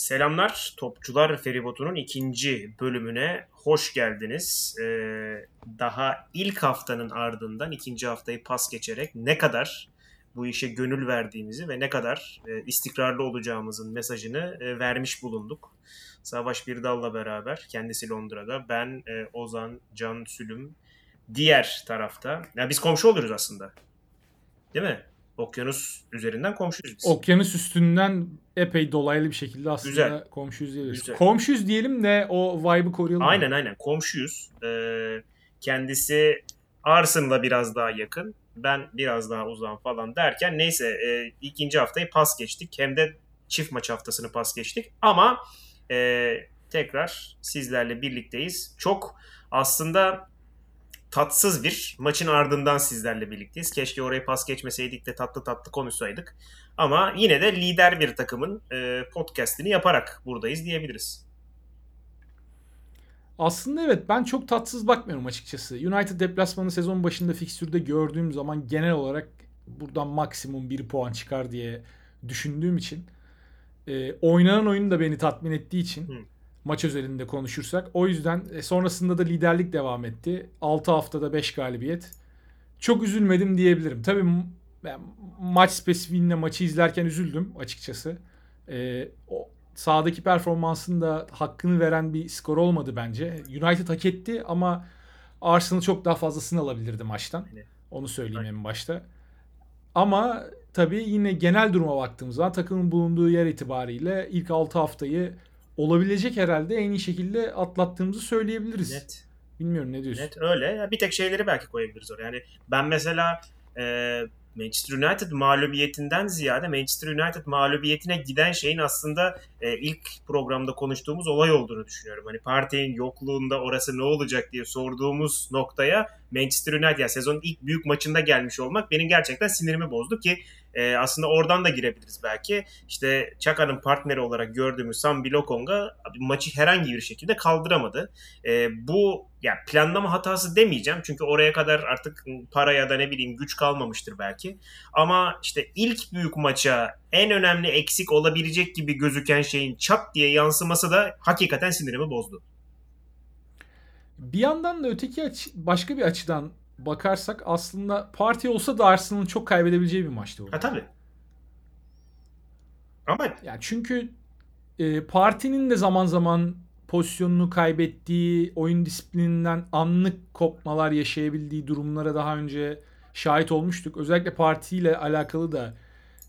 Selamlar Topçular Feribotu'nun ikinci bölümüne hoş geldiniz. Ee, daha ilk haftanın ardından ikinci haftayı pas geçerek ne kadar bu işe gönül verdiğimizi ve ne kadar e, istikrarlı olacağımızın mesajını e, vermiş bulunduk. Savaş Birdal'la beraber kendisi Londra'da ben e, Ozan Can Sülüm diğer tarafta. Yani biz komşu oluruz aslında. Değil mi? Okyanus üzerinden komşuyuz biz. Okyanus üstünden epey dolaylı bir şekilde aslında Güzel. komşuyuz diyebiliriz. Güzel. Komşuyuz diyelim de o vibe'ı koruyalım. Aynen aynen komşuyuz. Ee, kendisi Arsen'la biraz daha yakın. Ben biraz daha uzağım falan derken neyse e, ikinci haftayı pas geçtik. Hem de çift maç haftasını pas geçtik. Ama e, tekrar sizlerle birlikteyiz. Çok aslında tatsız bir maçın ardından sizlerle birlikteyiz. Keşke orayı pas geçmeseydik de tatlı tatlı konuşsaydık. Ama yine de lider bir takımın e, podcastini yaparak buradayız diyebiliriz. Aslında evet ben çok tatsız bakmıyorum açıkçası. United deplasmanı sezon başında fikstürde gördüğüm zaman genel olarak buradan maksimum 1 puan çıkar diye düşündüğüm için e, oynanan oyun da beni tatmin ettiği için Hı. Maç özelinde konuşursak o yüzden e, sonrasında da liderlik devam etti. 6 haftada 5 galibiyet. Çok üzülmedim diyebilirim. Tabii ben maç spesifiğinde maçı izlerken üzüldüm açıkçası. E, o sahadaki performansın da hakkını veren bir skor olmadı bence. United hak etti ama Arsenal çok daha fazlasını alabilirdi maçtan. Onu söyleyeyim en başta. Ama tabii yine genel duruma baktığımız zaman takımın bulunduğu yer itibariyle ilk 6 haftayı olabilecek herhalde en iyi şekilde atlattığımızı söyleyebiliriz. Net. Bilmiyorum ne diyorsun? Net öyle. Ya bir tek şeyleri belki koyabiliriz oraya. Yani ben mesela e, Manchester United mağlubiyetinden ziyade Manchester United mağlubiyetine giden şeyin aslında e, ilk programda konuştuğumuz olay olduğunu düşünüyorum. Hani Partey'in yokluğunda orası ne olacak diye sorduğumuz noktaya Manchester United yani sezonun ilk büyük maçında gelmiş olmak benim gerçekten sinirimi bozdu ki e, aslında oradan da girebiliriz belki. İşte Çaka'nın partneri olarak gördüğümüz Sambi Lokonga maçı herhangi bir şekilde kaldıramadı. E, bu yani planlama hatası demeyeceğim çünkü oraya kadar artık para ya da ne bileyim güç kalmamıştır belki. Ama işte ilk büyük maça en önemli eksik olabilecek gibi gözüken şeyin çat diye yansıması da hakikaten sinirimi bozdu. Bir yandan da öteki açı, başka bir açıdan bakarsak aslında parti olsa da Arsenal'ın çok kaybedebileceği bir maçtı bu. Ha tabii. Ama Yani çünkü e, partinin de zaman zaman pozisyonunu kaybettiği, oyun disiplininden anlık kopmalar yaşayabildiği durumlara daha önce şahit olmuştuk. Özellikle partiyle alakalı da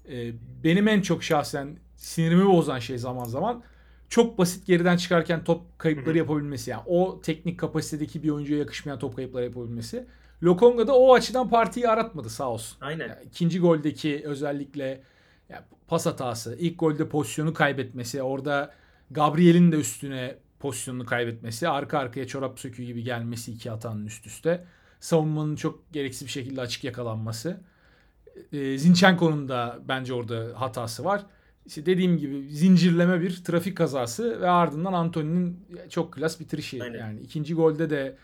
e, benim en çok şahsen sinirimi bozan şey zaman zaman çok basit geriden çıkarken top kayıpları yapabilmesi. Yani o teknik kapasitedeki bir oyuncuya yakışmayan top kayıpları yapabilmesi. Lokonga da o açıdan partiyi aratmadı sağ olsun. aynen. Yani ikinci goldeki özellikle yani pas hatası, ilk golde pozisyonu kaybetmesi, orada Gabriel'in de üstüne pozisyonunu kaybetmesi, arka arkaya çorap söküğü gibi gelmesi iki hatanın üst üste. Savunmanın çok gereksiz bir şekilde açık yakalanması. E, Zinchenko'nun da bence orada hatası var. İşte dediğim gibi zincirleme bir trafik kazası ve ardından Antony'nin çok klas bitirişi. Aynen. Yani ikinci golde de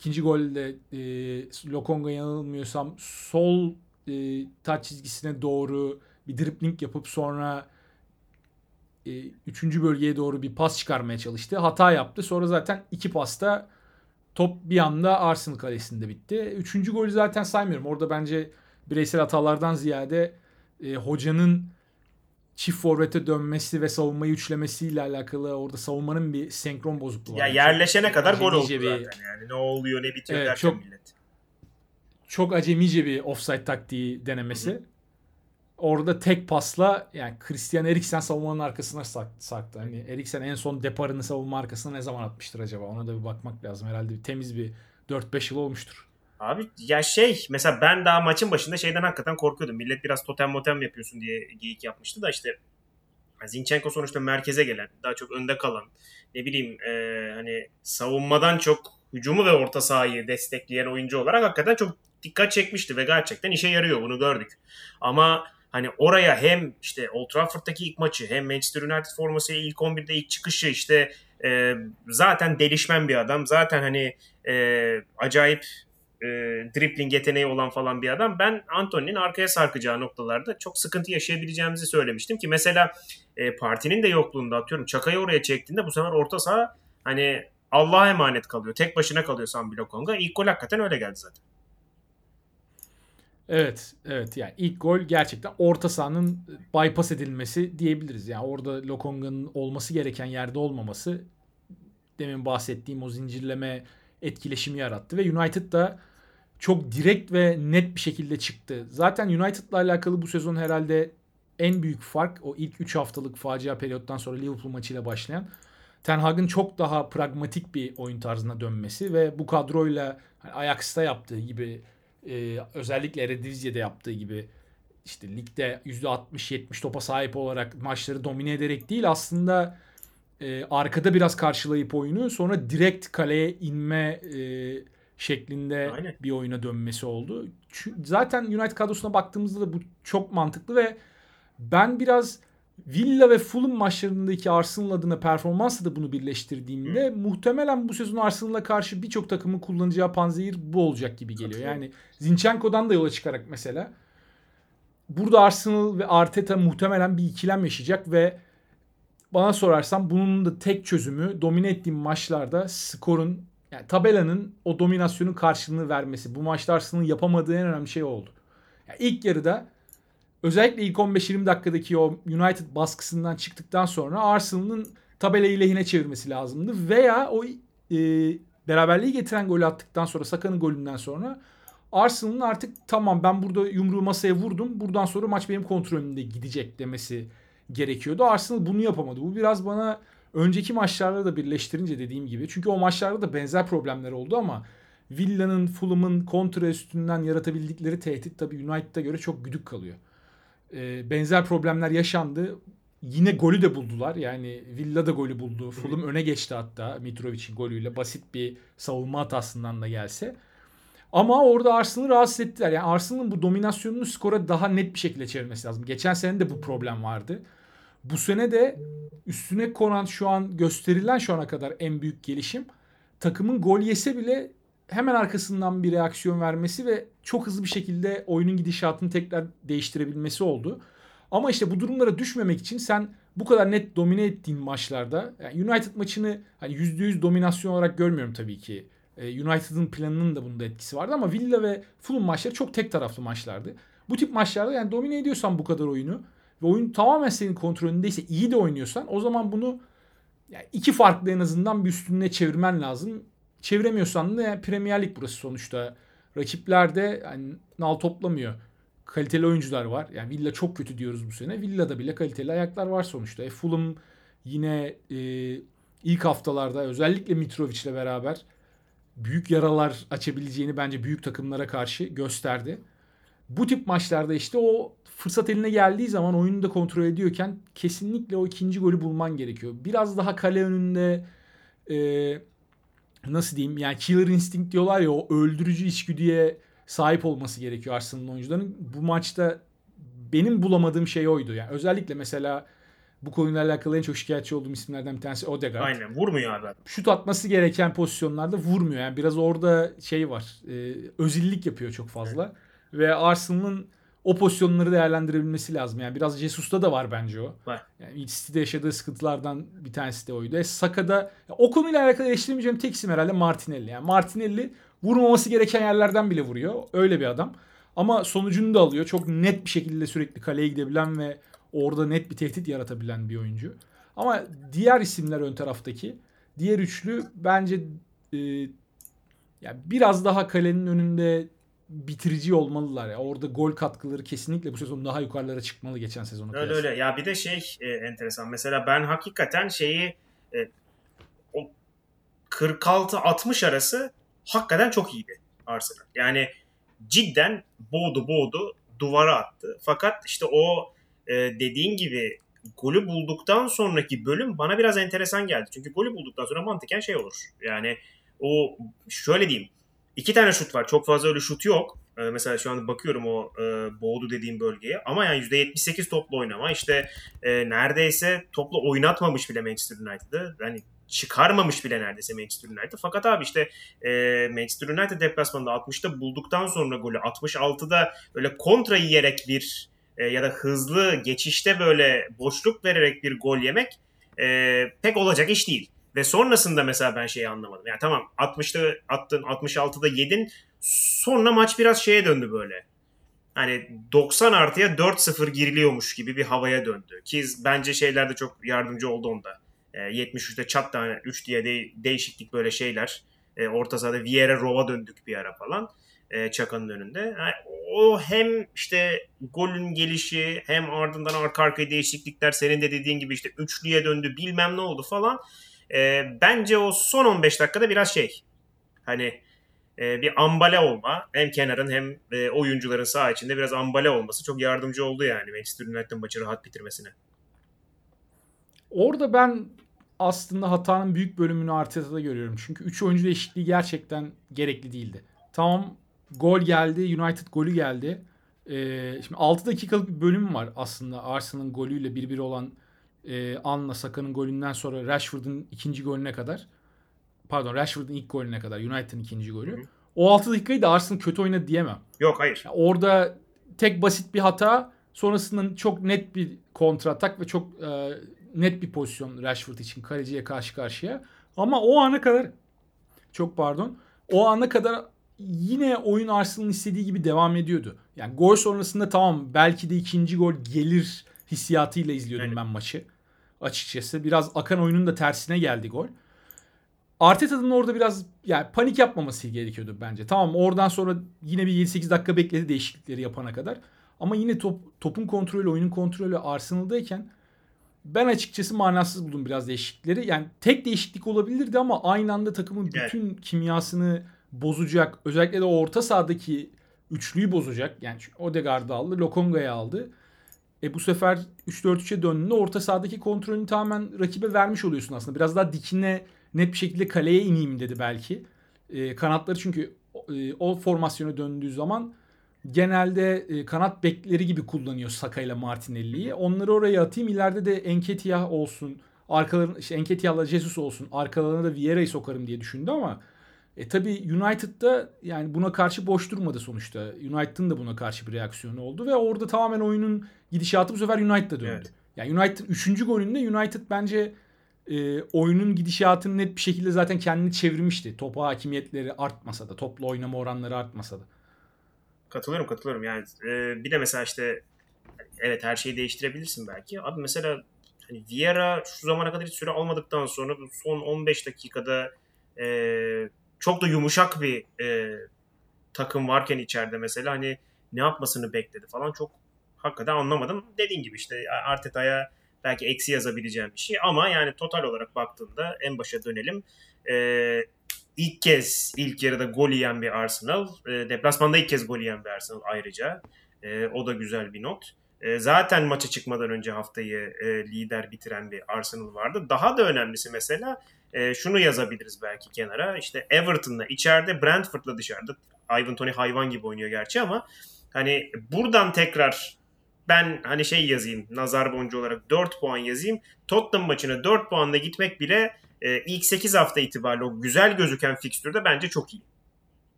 ikinci golde e, Lokonga yanılmıyorsam sol e, taç çizgisine doğru bir dribling yapıp sonra e, üçüncü bölgeye doğru bir pas çıkarmaya çalıştı. Hata yaptı. Sonra zaten iki pasta top bir anda Arsenal kalesinde bitti. Üçüncü golü zaten saymıyorum. Orada bence bireysel hatalardan ziyade e, hocanın çift forvete dönmesi ve savunmayı üçlemesiyle alakalı orada savunmanın bir senkron bozukluğu Ya var. yerleşene Çok kadar gol oldu bir- zaten yani. Ne oluyor ne bitiyor Evet, derken çok- millet. çok acemice bir offside taktiği denemesi. Orada tek pasla yani Christian Eriksen savunmanın arkasına sak- saktı. Hani Eriksen en son deparını savunma arkasına ne zaman atmıştır acaba? Ona da bir bakmak lazım. Herhalde bir temiz bir 4-5 yıl olmuştur. Abi ya şey mesela ben daha maçın başında şeyden hakikaten korkuyordum. Millet biraz totem motem yapıyorsun diye geyik yapmıştı da işte Zinchenko sonuçta merkeze gelen, daha çok önde kalan, ne bileyim e, hani savunmadan çok hücumu ve orta sahayı destekleyen oyuncu olarak hakikaten çok dikkat çekmişti ve gerçekten işe yarıyor bunu gördük. Ama hani oraya hem işte Old Trafford'daki ilk maçı hem Manchester United formasıyla ilk 11'de ilk çıkışı işte e, zaten delişmen bir adam. Zaten hani e, acayip e, dribbling yeteneği olan falan bir adam. Ben Anthony'nin arkaya sarkacağı noktalarda çok sıkıntı yaşayabileceğimizi söylemiştim ki mesela e, partinin de yokluğunda atıyorum Çakay'ı oraya çektiğinde bu sefer orta saha hani Allah'a emanet kalıyor. Tek başına kalıyor Sambi Lokonga. İlk gol hakikaten öyle geldi zaten. Evet, evet yani ilk gol gerçekten orta sahanın bypass edilmesi diyebiliriz. Yani orada Lokonga'nın olması gereken yerde olmaması demin bahsettiğim o zincirleme etkileşimi yarattı ve United da çok direkt ve net bir şekilde çıktı. Zaten United'la alakalı bu sezon herhalde en büyük fark o ilk 3 haftalık facia periyottan sonra Liverpool maçıyla başlayan Ten Hag'ın çok daha pragmatik bir oyun tarzına dönmesi ve bu kadroyla hani Ajax'ta yaptığı gibi e, özellikle Eredivisie'de yaptığı gibi işte ligde %60-70 topa sahip olarak maçları domine ederek değil aslında e, arkada biraz karşılayıp oyunu sonra direkt kaleye inme e, şeklinde Aynen. bir oyuna dönmesi oldu. Çünkü zaten United kadrosuna baktığımızda da bu çok mantıklı ve ben biraz Villa ve Fulham maçlarındaki Arsenal adına performansla da bunu birleştirdiğimde Hı. muhtemelen bu sezon Arsenal'a karşı birçok takımın kullanacağı panzehir bu olacak gibi geliyor. Yani Zinchenko'dan da yola çıkarak mesela burada Arsenal ve Arteta muhtemelen bir ikilem yaşayacak ve bana sorarsan bunun da tek çözümü domine ettiğim maçlarda skorun yani tabelanın o dominasyonun karşılığını vermesi. Bu maçta Arsenal'ın yapamadığı en önemli şey oldu. Yani ilk yarıda özellikle ilk 15-20 dakikadaki o United baskısından çıktıktan sonra Arsenal'ın tabelayı lehine çevirmesi lazımdı. Veya o e, beraberliği getiren golü attıktan sonra Saka'nın golünden sonra Arsenal'ın artık tamam ben burada yumruğu masaya vurdum. Buradan sonra maç benim kontrolümde gidecek demesi gerekiyordu. Arsenal bunu yapamadı. Bu biraz bana önceki maçlarda da birleştirince dediğim gibi. Çünkü o maçlarda da benzer problemler oldu ama Villa'nın, Fulham'ın kontra üstünden yaratabildikleri tehdit tabii United'a göre çok güdük kalıyor. Ee, benzer problemler yaşandı. Yine golü de buldular. Yani Villa da golü buldu. Fulham öne geçti hatta Mitrovic'in golüyle. Basit bir savunma hatasından da gelse. Ama orada Arsenal'ı rahatsız ettiler. Yani Arsenal'ın bu dominasyonunu skora daha net bir şekilde çevirmesi lazım. Geçen sene de bu problem vardı. Bu sene de üstüne konan şu an gösterilen şu ana kadar en büyük gelişim takımın gol yese bile hemen arkasından bir reaksiyon vermesi ve çok hızlı bir şekilde oyunun gidişatını tekrar değiştirebilmesi oldu. Ama işte bu durumlara düşmemek için sen bu kadar net domine ettiğin maçlarda yani United maçını hani %100 dominasyon olarak görmüyorum tabii ki. Ee, United'ın planının da bunda etkisi vardı ama Villa ve Fulham maçları çok tek taraflı maçlardı. Bu tip maçlarda yani domine ediyorsan bu kadar oyunu ve oyun tamamen senin kontrolündeyse iyi de oynuyorsan o zaman bunu yani iki farklı en azından bir üstüne çevirmen lazım. Çeviremiyorsan da yani Premier Lig burası sonuçta. Rakiplerde yani nal toplamıyor. Kaliteli oyuncular var. Yani Villa çok kötü diyoruz bu sene. Villa'da bile kaliteli ayaklar var sonuçta. E, Fulham yine e, ilk haftalarda özellikle Mitrovic'le beraber büyük yaralar açabileceğini bence büyük takımlara karşı gösterdi. Bu tip maçlarda işte o fırsat eline geldiği zaman oyunu da kontrol ediyorken kesinlikle o ikinci golü bulman gerekiyor. Biraz daha kale önünde e, nasıl diyeyim yani killer instinct diyorlar ya o öldürücü içgüdüye sahip olması gerekiyor Arsenal'ın oyuncularının. Bu maçta benim bulamadığım şey oydu. Yani özellikle mesela bu konuyla alakalı en çok şikayetçi olduğum isimlerden bir tanesi Odegaard. Aynen vurmuyor abi. Şut atması gereken pozisyonlarda vurmuyor. Yani biraz orada şey var. E, özillik yapıyor çok fazla. Evet. Ve Arsenal'ın o pozisyonları değerlendirebilmesi lazım. Yani biraz Jesus'ta da var bence o. Var. Yani City'de yaşadığı sıkıntılardan bir tanesi de oydu. E, Saka'da o konuyla alakalı eleştiremeyeceğim tek isim herhalde Martinelli. Yani Martinelli vurmaması gereken yerlerden bile vuruyor. Öyle bir adam. Ama sonucunu da alıyor. Çok net bir şekilde sürekli kaleye gidebilen ve orada net bir tehdit yaratabilen bir oyuncu. Ama diğer isimler ön taraftaki diğer üçlü bence e, yani biraz daha kalenin önünde bitirici olmalılar ya. Orada gol katkıları kesinlikle bu sezon daha yukarılara çıkmalı geçen sezonu. Öyle öyle. Ya bir de şey e, enteresan. Mesela ben hakikaten şeyi e, o 46-60 arası hakikaten çok iyiydi Arsenal. Yani cidden boğdu boğdu duvara attı. Fakat işte o e, dediğin gibi golü bulduktan sonraki bölüm bana biraz enteresan geldi. Çünkü golü bulduktan sonra mantıken şey olur. Yani o şöyle diyeyim İki tane şut var. Çok fazla öyle şut yok. Ee, mesela şu an bakıyorum o e, boğdu dediğim bölgeye. Ama yani %78 toplu oynama. İşte e, neredeyse toplu oynatmamış bile Manchester United'ı. Yani çıkarmamış bile neredeyse Manchester United. Fakat abi işte e, Manchester United deplasmanında 60'ta bulduktan sonra golü 66'da öyle kontra yiyerek bir e, ya da hızlı geçişte böyle boşluk vererek bir gol yemek e, pek olacak iş değil. Ve sonrasında mesela ben şeyi anlamadım. Yani tamam 60'ta attın 66'da yedin sonra maç biraz şeye döndü böyle. Hani 90 artıya 4-0 giriliyormuş gibi bir havaya döndü. Ki bence şeyler de çok yardımcı oldu onda. E, 73'te çat tane 3 diye de, değişiklik böyle şeyler. E, orta sahada Vieira Rova döndük bir ara falan. E, Çaka'nın önünde. Yani o hem işte golün gelişi hem ardından arka arkaya değişiklikler senin de dediğin gibi işte üçlüye döndü bilmem ne oldu falan. E, bence o son 15 dakikada biraz şey hani e, bir ambale olma hem kenarın hem e, oyuncuların sağ içinde biraz ambale olması çok yardımcı oldu yani Manchester United'ın maçı rahat bitirmesine. Orada ben aslında hatanın büyük bölümünü Arteta'da görüyorum. Çünkü 3 oyuncu değişikliği gerçekten gerekli değildi. Tamam gol geldi. United golü geldi. Ee, şimdi 6 dakikalık bir bölüm var aslında Arsenal'ın golüyle 1-1 olan e, Anla Saka'nın golünden sonra Rashford'un ikinci golüne kadar pardon Rashford'un ilk golüne kadar United'ın ikinci golü. Hı hı. O 6 dakikayı da Arsenal kötü oynadı diyemem. Yok hayır. Yani orada tek basit bir hata sonrasında çok net bir kontra atak ve çok e, net bir pozisyon Rashford için kaleciye karşı karşıya. Ama o ana kadar çok pardon. O ana kadar yine oyun Arsenal'ın istediği gibi devam ediyordu. Yani gol sonrasında tamam belki de ikinci gol gelir hissiyatıyla izliyordum evet. ben maçı. Açıkçası biraz akan oyunun da tersine geldi gol. Arteta'nın orada biraz yani panik yapmaması gerekiyordu bence. Tamam oradan sonra yine bir 7-8 dakika bekledi değişiklikleri yapana kadar. Ama yine top, topun kontrolü, oyunun kontrolü Arsenal'dayken ben açıkçası manasız buldum biraz değişiklikleri. Yani tek değişiklik olabilirdi ama aynı anda takımın bütün evet. kimyasını bozacak. Özellikle de orta sahadaki üçlüyü bozacak. Yani Odegaard'ı aldı, Lokonga'yı aldı. E bu sefer 3-4-3'e döndüğünde orta sahadaki kontrolünü tamamen rakibe vermiş oluyorsun aslında. Biraz daha dikine net bir şekilde kaleye ineyim dedi belki. E, kanatları çünkü e, o formasyona döndüğü zaman genelde e, kanat bekleri gibi kullanıyor Saka ile Martinelli'yi. Onları oraya atayım. İleride de Enketiah olsun. Arkalarına işte Enketiah'la Jesus olsun. Arkalarına da Vieira'yı sokarım diye düşündü ama e tabi United'da yani buna karşı boş durmadı sonuçta. United'ın da buna karşı bir reaksiyonu oldu ve orada tamamen oyunun gidişatı bu sefer United'a döndü. Evet. Yani United 3. golünde United bence e, oyunun gidişatını net bir şekilde zaten kendini çevirmişti. Topa hakimiyetleri artmasa da, topla oynama oranları artmasa da. Katılıyorum katılıyorum. Yani e, bir de mesela işte evet her şeyi değiştirebilirsin belki. Abi mesela hani Vieira şu zamana kadar hiç süre almadıktan sonra son 15 dakikada e, çok da yumuşak bir e, takım varken içeride mesela hani ne yapmasını bekledi falan çok hakikaten anlamadım. Dediğin gibi işte Arteta'ya belki eksi yazabileceğim bir şey ama yani total olarak baktığında en başa dönelim. Ee, ilk kez ilk yarıda gol yiyen bir Arsenal. E, deplasmanda ilk kez gol yiyen bir Arsenal ayrıca. E, o da güzel bir not. E, zaten maça çıkmadan önce haftayı e, lider bitiren bir Arsenal vardı. Daha da önemlisi mesela e, şunu yazabiliriz belki kenara. İşte Everton'la içeride, Brentford'la dışarıda. Ivan Tony hayvan gibi oynuyor gerçi ama hani buradan tekrar ben hani şey yazayım nazar boncu olarak 4 puan yazayım. Tottenham maçına 4 puanla gitmek bile e, ilk 8 hafta itibariyle o güzel gözüken fikstürde bence çok iyi.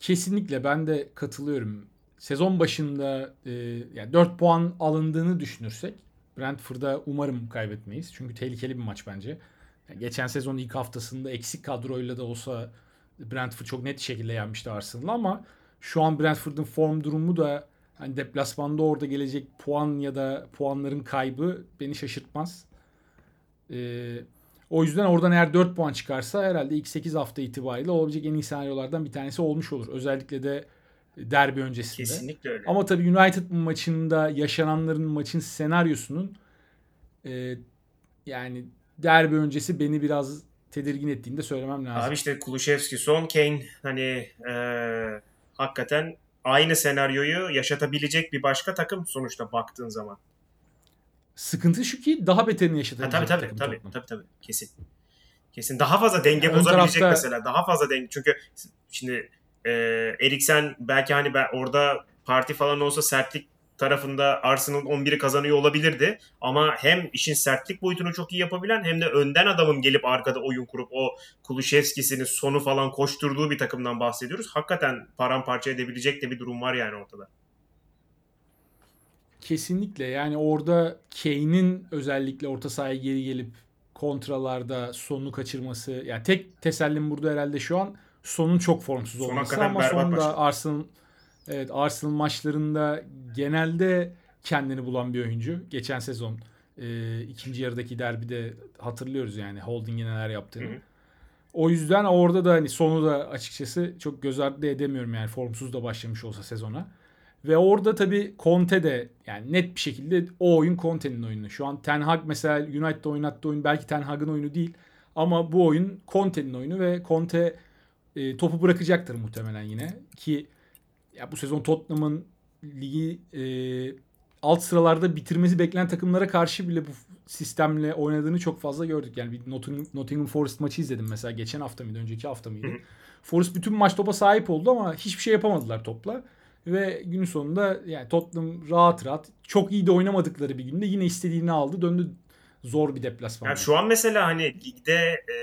Kesinlikle ben de katılıyorum. Sezon başında e, yani 4 puan alındığını düşünürsek Brentford'a umarım kaybetmeyiz. Çünkü tehlikeli bir maç bence. Yani geçen sezon ilk haftasında eksik kadroyla da olsa Brentford çok net şekilde yenmişti Arsenal'ı ama şu an Brentford'un form durumu da hani deplasmanda orada gelecek puan ya da puanların kaybı beni şaşırtmaz. Ee, o yüzden oradan eğer 4 puan çıkarsa herhalde ilk 8 hafta itibariyle olabilecek en iyi senaryolardan bir tanesi olmuş olur. Özellikle de derbi öncesinde. Kesinlikle öyle. Ama tabii United maçında yaşananların maçın senaryosunun e, yani derbi öncesi beni biraz tedirgin ettiğini de söylemem lazım. Abi işte Kulüşevski, Son, Kane hani e, hakikaten aynı senaryoyu yaşatabilecek bir başka takım sonuçta baktığın zaman. Sıkıntı şu ki daha beterini yaşatabilecek ha, tabii, tabii, tabii, tabii, tabii, kesin. Kesin daha fazla denge yani bozabilecek tarafta... mesela. Daha fazla denge. Çünkü şimdi e, Eriksen belki hani ben orada parti falan olsa sertlik tarafında Arsenal 11'i kazanıyor olabilirdi. Ama hem işin sertlik boyutunu çok iyi yapabilen hem de önden adamın gelip arkada oyun kurup o Kulüşevski'sini sonu falan koşturduğu bir takımdan bahsediyoruz. Hakikaten paramparça edebilecek de bir durum var yani ortada. Kesinlikle yani orada Kane'in özellikle orta sahaya geri gelip kontralarda sonunu kaçırması. Yani tek tesellim burada herhalde şu an sonun çok formsuz Son olması hakikaten ama sonunda. Arsenal evet Arsenal maçlarında genelde kendini bulan bir oyuncu. Geçen sezon e, ikinci yarıdaki derbide hatırlıyoruz yani Holding'e neler yaptığını. Hı hı. O yüzden orada da hani sonu da açıkçası çok göz ardı edemiyorum yani formsuz da başlamış olsa sezona. Ve orada tabii Conte de yani net bir şekilde o oyun Conte'nin oyunu. Şu an Ten Hag mesela United'da oynattığı oyun belki Ten Hag'ın oyunu değil. Ama bu oyun Conte'nin oyunu ve Conte e, topu bırakacaktır muhtemelen yine. Ki ya bu sezon Tottenham'ın ligi e, alt sıralarda bitirmesi beklenen takımlara karşı bile bu sistemle oynadığını çok fazla gördük. Yani bir Nottingham, Nottingham Forest maçı izledim mesela geçen hafta mıydı, önceki hafta mıydı? Hı hı. Forest bütün maç topa sahip oldu ama hiçbir şey yapamadılar topla. Ve günün sonunda yani Tottenham rahat rahat çok iyi de oynamadıkları bir günde yine istediğini aldı. Döndü zor bir deplasman. Yani şu an mesela hani ligde e,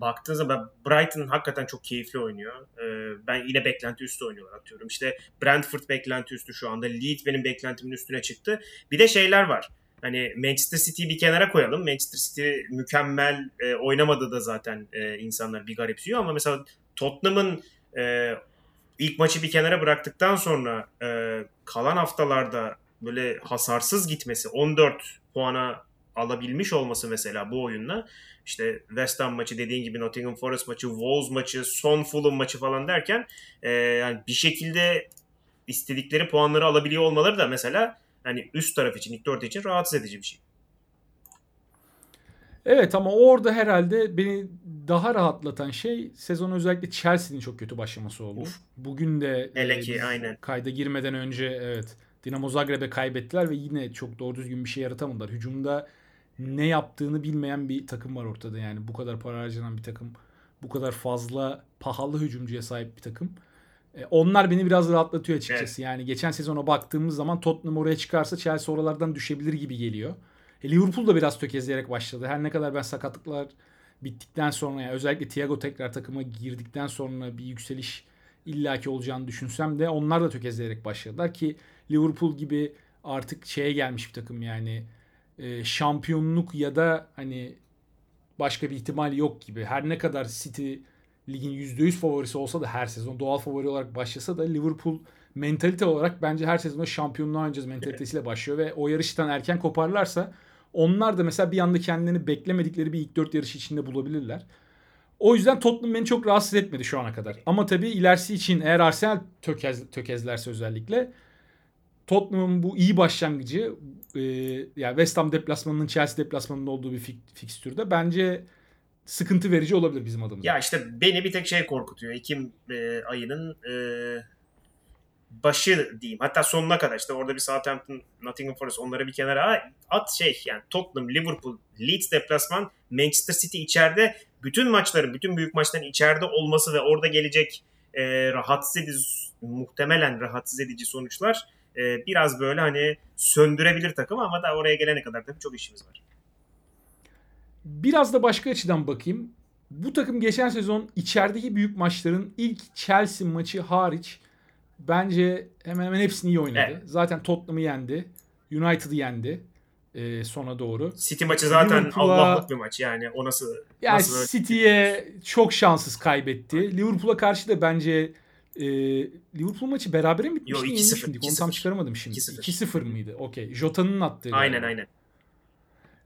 baktığın zaman Brighton hakikaten çok keyifli oynuyor. E, ben yine beklenti üstü oynuyorlar atıyorum. İşte Brentford beklenti üstü şu anda. Leeds benim beklentimin üstüne çıktı. Bir de şeyler var. Hani Manchester City'yi bir kenara koyalım. Manchester City mükemmel e, oynamadı da zaten e, insanlar bir garipsiyor ama mesela Tottenham'ın e, ilk maçı bir kenara bıraktıktan sonra e, kalan haftalarda böyle hasarsız gitmesi 14 puana alabilmiş olması mesela bu oyunla işte West Ham maçı dediğin gibi Nottingham Forest maçı, Wolves maçı, son Fulham maçı falan derken e, yani bir şekilde istedikleri puanları alabiliyor olmaları da mesela hani üst taraf için, ilk dört için rahatsız edici bir şey. Evet ama orada herhalde beni daha rahatlatan şey sezon özellikle Chelsea'nin çok kötü başlaması oldu. Of. Bugün de Hele e, ki, biz aynen. kayda girmeden önce evet Dinamo Zagreb'e kaybettiler ve yine çok doğru düzgün bir şey yaratamadılar. Hücumda ne yaptığını bilmeyen bir takım var ortada yani bu kadar para harcanan bir takım, bu kadar fazla pahalı hücumcuya sahip bir takım. E, Onlar beni biraz rahatlatıyor açıkçası. Yani geçen sezona baktığımız zaman Tottenham oraya çıkarsa Chelsea oralardan düşebilir gibi geliyor. E, Liverpool da biraz tökezleyerek başladı. Her ne kadar ben sakatlıklar bittikten sonra yani özellikle Thiago tekrar takıma girdikten sonra bir yükseliş illaki olacağını düşünsem de onlar da tökezleyerek başladılar ki Liverpool gibi artık şeye gelmiş bir takım yani e, şampiyonluk ya da hani başka bir ihtimal yok gibi. Her ne kadar City ligin %100 favorisi olsa da her sezon doğal favori olarak başlasa da Liverpool mentalite olarak bence her sezon şampiyonluğa oynayacağız mentalitesiyle başlıyor ve o yarıştan erken koparlarsa onlar da mesela bir anda kendilerini beklemedikleri bir ilk dört yarışı içinde bulabilirler. O yüzden Tottenham beni çok rahatsız etmedi şu ana kadar. Ama tabii ilerisi için eğer Arsenal tökez, tökezlerse özellikle Tottenham'ın bu iyi başlangıcı e, yani West Ham deplasmanının Chelsea deplasmanının olduğu bir fik, fikstürde bence sıkıntı verici olabilir bizim adımıza. Ya işte beni bir tek şey korkutuyor. Ekim e, ayının e, başı diyeyim. Hatta sonuna kadar işte orada bir Southampton, Nottingham Forest onları bir kenara at şey yani Tottenham, Liverpool, Leeds deplasman, Manchester City içeride bütün maçların, bütün büyük maçların içeride olması ve orada gelecek e, rahatsız edici, muhtemelen rahatsız edici sonuçlar e, biraz böyle hani söndürebilir takım ama da oraya gelene kadar tabii çok işimiz var. Biraz da başka açıdan bakayım. Bu takım geçen sezon içerideki büyük maçların ilk Chelsea maçı hariç bence hemen hemen hepsini iyi oynadı. Evet. Zaten Tottenham'ı yendi. United'ı yendi e, sona doğru. City maçı zaten Liverpool'a- Allah'lık bir maç yani o nasıl Yani nasıl City'ye çok şanssız kaybetti. Liverpool'a karşı da bence e, Liverpool maçı berabere mi bitmişti? Yo, 2-0, yenilmiş miydik? Onu tam 2-0. çıkaramadım şimdi. 2-0. 2-0 mıydı? Okey. Jota'nın attığı. Aynen aynen.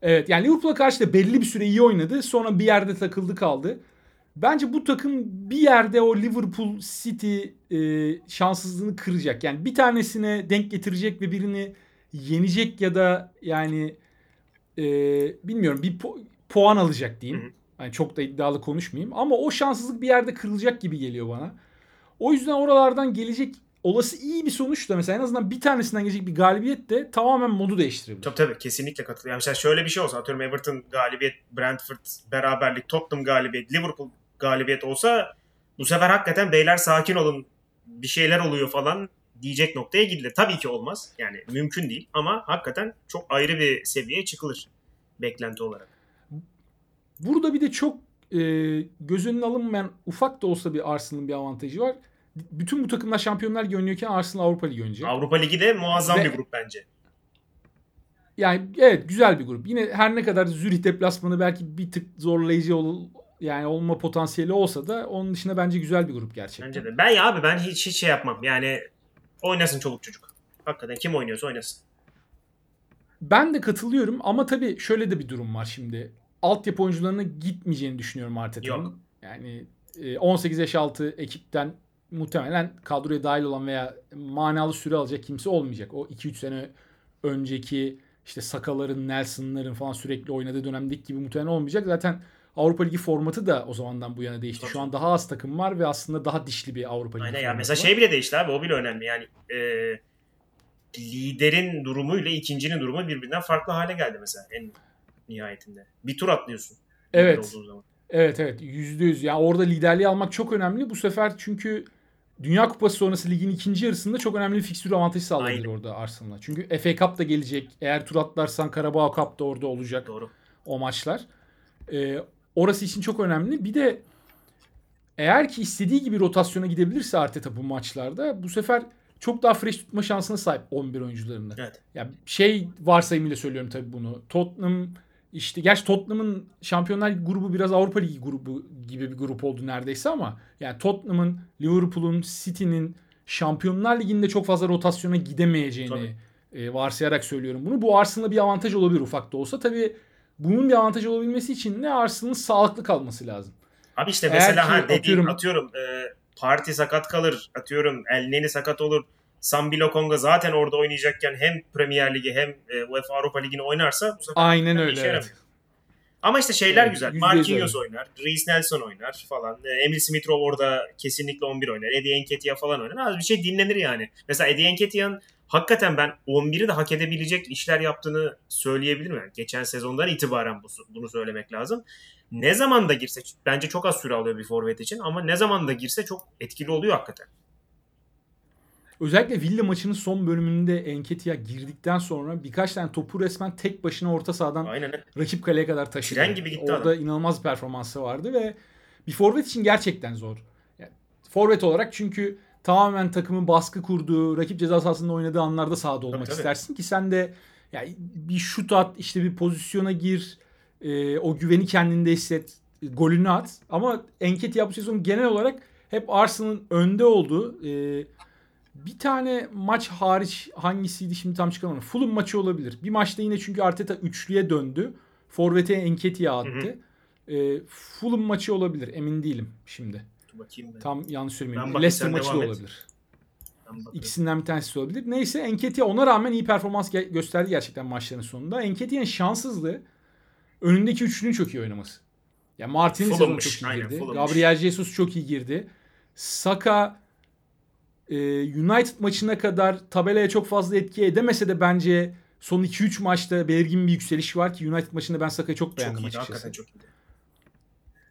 Evet yani Liverpool'a karşı da belli bir süre iyi oynadı. Sonra bir yerde takıldı kaldı. Bence bu takım bir yerde o Liverpool City e, şanssızlığını kıracak. Yani bir tanesine denk getirecek ve birini yenecek ya da yani e, bilmiyorum bir pu- puan alacak diyeyim. Hı hı. Yani çok da iddialı konuşmayayım ama o şanssızlık bir yerde kırılacak gibi geliyor bana. O yüzden oralardan gelecek olası iyi bir sonuç da mesela en azından bir tanesinden gelecek bir galibiyet de tamamen modu değiştirebilir. Tabii tabii kesinlikle katılıyorum. Mesela şöyle bir şey olsa atıyorum Everton galibiyet, Brentford beraberlik, Tottenham galibiyet, Liverpool galibiyet olsa bu sefer hakikaten beyler sakin olun bir şeyler oluyor falan diyecek noktaya gidilir. Tabii ki olmaz. Yani mümkün değil ama hakikaten çok ayrı bir seviyeye çıkılır beklenti olarak. Burada bir de çok e, göz önüne alınmayan ufak da olsa bir Arsenal'ın bir avantajı var. Bütün bu takımlar Şampiyonlar Ligi oynuyorken Arsenal Avrupa Ligi oynayacak. Avrupa Ligi de muazzam Ve- bir grup bence. Yani evet güzel bir grup. Yine her ne kadar Zürih deplasmanı belki bir tık zorlayıcı ol, yani olma potansiyeli olsa da onun dışında bence güzel bir grup gerçekten. Bence de. Ben ya abi ben hiç hiç şey yapmam. Yani oynasın çoluk çocuk. Hakikaten kim oynuyorsa oynasın. Ben de katılıyorum ama tabii şöyle de bir durum var şimdi. Altyapı oyuncularına gitmeyeceğini düşünüyorum Arteta'nın. Yok. Yani e, 18 yaş altı ekipten muhtemelen kadroya dahil olan veya manalı süre alacak kimse olmayacak. O 2-3 sene önceki işte Sakaların, Nelson'ların falan sürekli oynadığı dönemdeki gibi muhtemelen olmayacak. Zaten Avrupa Ligi formatı da o zamandan bu yana değişti. Tabii. Şu an daha az takım var ve aslında daha dişli bir Avrupa Ligi Aynen ya. Mesela var. şey bile değişti abi. O bile önemli. Yani e, liderin durumuyla ikincinin durumu birbirinden farklı hale geldi mesela en nihayetinde. Bir tur atlıyorsun. Evet. Evet evet yüzde yüz. Yani orada liderliği almak çok önemli. Bu sefer çünkü Dünya Kupası sonrası ligin ikinci yarısında çok önemli bir fikstür avantajı sağlayabilir Aynen. orada Arsenal'a. Çünkü FA Cup da gelecek. Eğer tur atlarsan Karabağ Cup da orada olacak Doğru. o maçlar. Ee, orası için çok önemli. Bir de eğer ki istediği gibi rotasyona gidebilirse Arteta bu maçlarda bu sefer çok daha fresh tutma şansına sahip 11 oyuncularını. Evet. Ya şey varsayımıyla söylüyorum tabii bunu. Tottenham işte gerçi Tottenham'ın Şampiyonlar grubu biraz Avrupa Ligi grubu gibi bir grup oldu neredeyse ama yani Tottenham'ın, Liverpool'un, City'nin Şampiyonlar Ligi'nde çok fazla rotasyona gidemeyeceğini Tabii. e, varsayarak söylüyorum bunu. Bu Arsenal'a bir avantaj olabilir ufak da olsa. Tabii bunun bir avantaj olabilmesi için ne Arsenal'ın sağlıklı kalması lazım. Abi işte Eğer mesela ki ha dediğim atıyorum- atıyorum, e, parti sakat kalır. Atıyorum El Neni sakat olur. Sambi Lokonga zaten orada oynayacakken hem Premier Ligi hem e, UEFA Avrupa Ligi'ni oynarsa bu sefer Aynen öyle. işe Evet. Ama işte şeyler Evet, güzel. Marquinhos oynar. Reece Nelson oynar falan. E, Emil Smith Rowe orada kesinlikle 11 oynar. Eddie Nketiah falan oynar. Az bir şey dinlenir yani. Mesela Eddie Nketiah'ın hakikaten ben 11'i de hak edebilecek işler yaptığını söyleyebilirim. Yani geçen sezondan itibaren bu, bunu söylemek lazım. Ne zaman da girse bence çok az süre alıyor bir forvet için ama ne zaman da girse çok etkili oluyor hakikaten. Özellikle Villa maçının son bölümünde Enketia girdikten sonra birkaç tane topu resmen tek başına orta sahadan Aynen. rakip kaleye kadar taşıdı. Tren gibi gitti Orada inanılmaz bir performansı vardı ve bir forvet için gerçekten zor. Yani forvet olarak çünkü tamamen takımın baskı kurduğu, rakip ceza sahasında oynadığı anlarda sahada olmak Tabii, tabii. istersin ki sen de yani bir şut at, işte bir pozisyona gir, e, o güveni kendinde hisset, golünü at. Ama Enketia bu sezon genel olarak hep Arsenal'ın önde olduğu e, bir tane maç hariç hangisiydi şimdi tam çıkaramadım. Fulham maçı olabilir. Bir maçta yine çünkü Arteta üçlüye döndü. Forvet'e Enketia attı. E, Fulham maçı olabilir. Emin değilim şimdi. Dur bakayım ben. Tam yanlış söylemeyeyim. Leicester maçı da olabilir. İkisinden bir tanesi olabilir. Neyse Enketia ona rağmen iyi performans ge- gösterdi gerçekten maçların sonunda. Enketia'nın şanssızlığı önündeki üçlünün çok iyi oynaması. Ya Martinez sezonu Fulham'mış, çok iyi aynen, girdi. Fulham'mış. Gabriel Jesus çok iyi girdi. Saka United maçına kadar tabelaya çok fazla etki edemese de bence son 2-3 maçta belirgin bir yükseliş var ki United maçında ben Saka'yı çok beğendim Çok iyiydi. açıkçası. Çok iyiydi.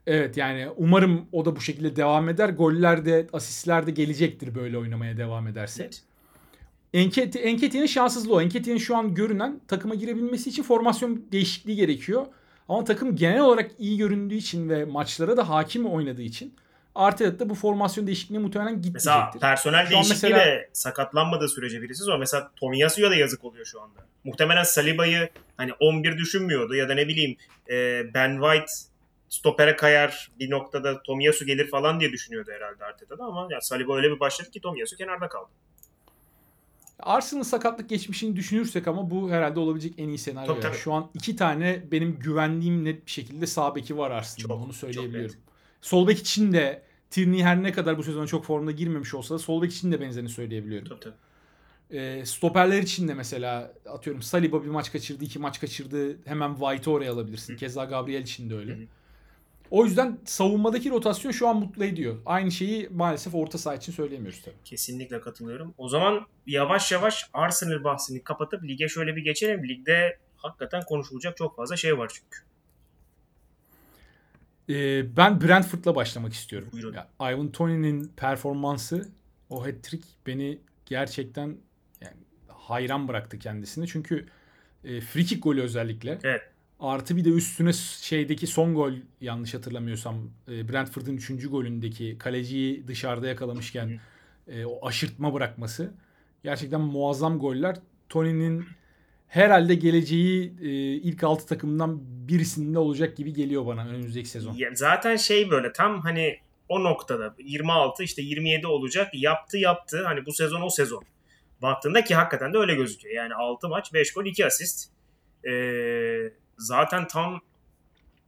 Evet yani umarım o da bu şekilde devam eder. Goller de asistler de gelecektir böyle oynamaya devam ederse. Evet. Enketi, Enketi'nin şanssızlığı o. Enketi'nin şu an görünen takıma girebilmesi için formasyon değişikliği gerekiyor. Ama takım genel olarak iyi göründüğü için ve maçlara da hakim oynadığı için Arteta da bu formasyon değişikliğine muhtemelen Mesela gitmeyecektir. personel Şu değişikliği mesela- de sakatlanmadığı sürece birisi zor. Mesela Tomiyasu'ya da yazık oluyor şu anda. Muhtemelen Saliba'yı hani 11 düşünmüyordu ya da ne bileyim e, Ben White stopere kayar bir noktada Tomiyasu gelir falan diye düşünüyordu herhalde Arteta'da ama ya Saliba öyle bir başladı ki Tomiyasu kenarda kaldı. Arsenal'ın sakatlık geçmişini düşünürsek ama bu herhalde olabilecek en iyi senaryo. Tabii, tabii. Şu an iki tane benim güvendiğim net bir şekilde sağ beki var Arsenal'ın. Çok, Onu çok söyleyebiliyorum. net. Sol bek için de Tierney her ne kadar bu sezon çok formda girmemiş olsa da sol bek için de benzerini söyleyebiliyorum. Tabii tabii. E, stoperler için de mesela atıyorum Saliba bir maç kaçırdı, iki maç kaçırdı. Hemen White'ı oraya alabilirsin. Hı. Keza Gabriel için de öyle. Hı hı. O yüzden savunmadaki rotasyon şu an mutlu ediyor. Aynı şeyi maalesef orta saha için söyleyemiyoruz tabii. Kesinlikle katılıyorum. O zaman yavaş yavaş Arsenal bahsini kapatıp lige şöyle bir geçelim. Ligde hakikaten konuşulacak çok fazla şey var çünkü. Ee, ben Brentford'la başlamak istiyorum. Buyurun. Ya, Ivan Toney'nin performansı, o hat-trick beni gerçekten yani hayran bıraktı kendisini. Çünkü e, free kick golü özellikle. Evet. Artı bir de üstüne şeydeki son gol yanlış hatırlamıyorsam e, Brentford'un 3. golündeki kaleciyi dışarıda yakalamışken e, o aşırtma bırakması. Gerçekten muazzam goller. Tony'nin herhalde geleceği e, ilk 6 takımdan birisinde olacak gibi geliyor bana önümüzdeki sezon. Ya zaten şey böyle tam hani o noktada 26 işte 27 olacak yaptı yaptı hani bu sezon o sezon. Baktığında ki hakikaten de öyle gözüküyor. Yani 6 maç 5 gol 2 asist. Ee, zaten tam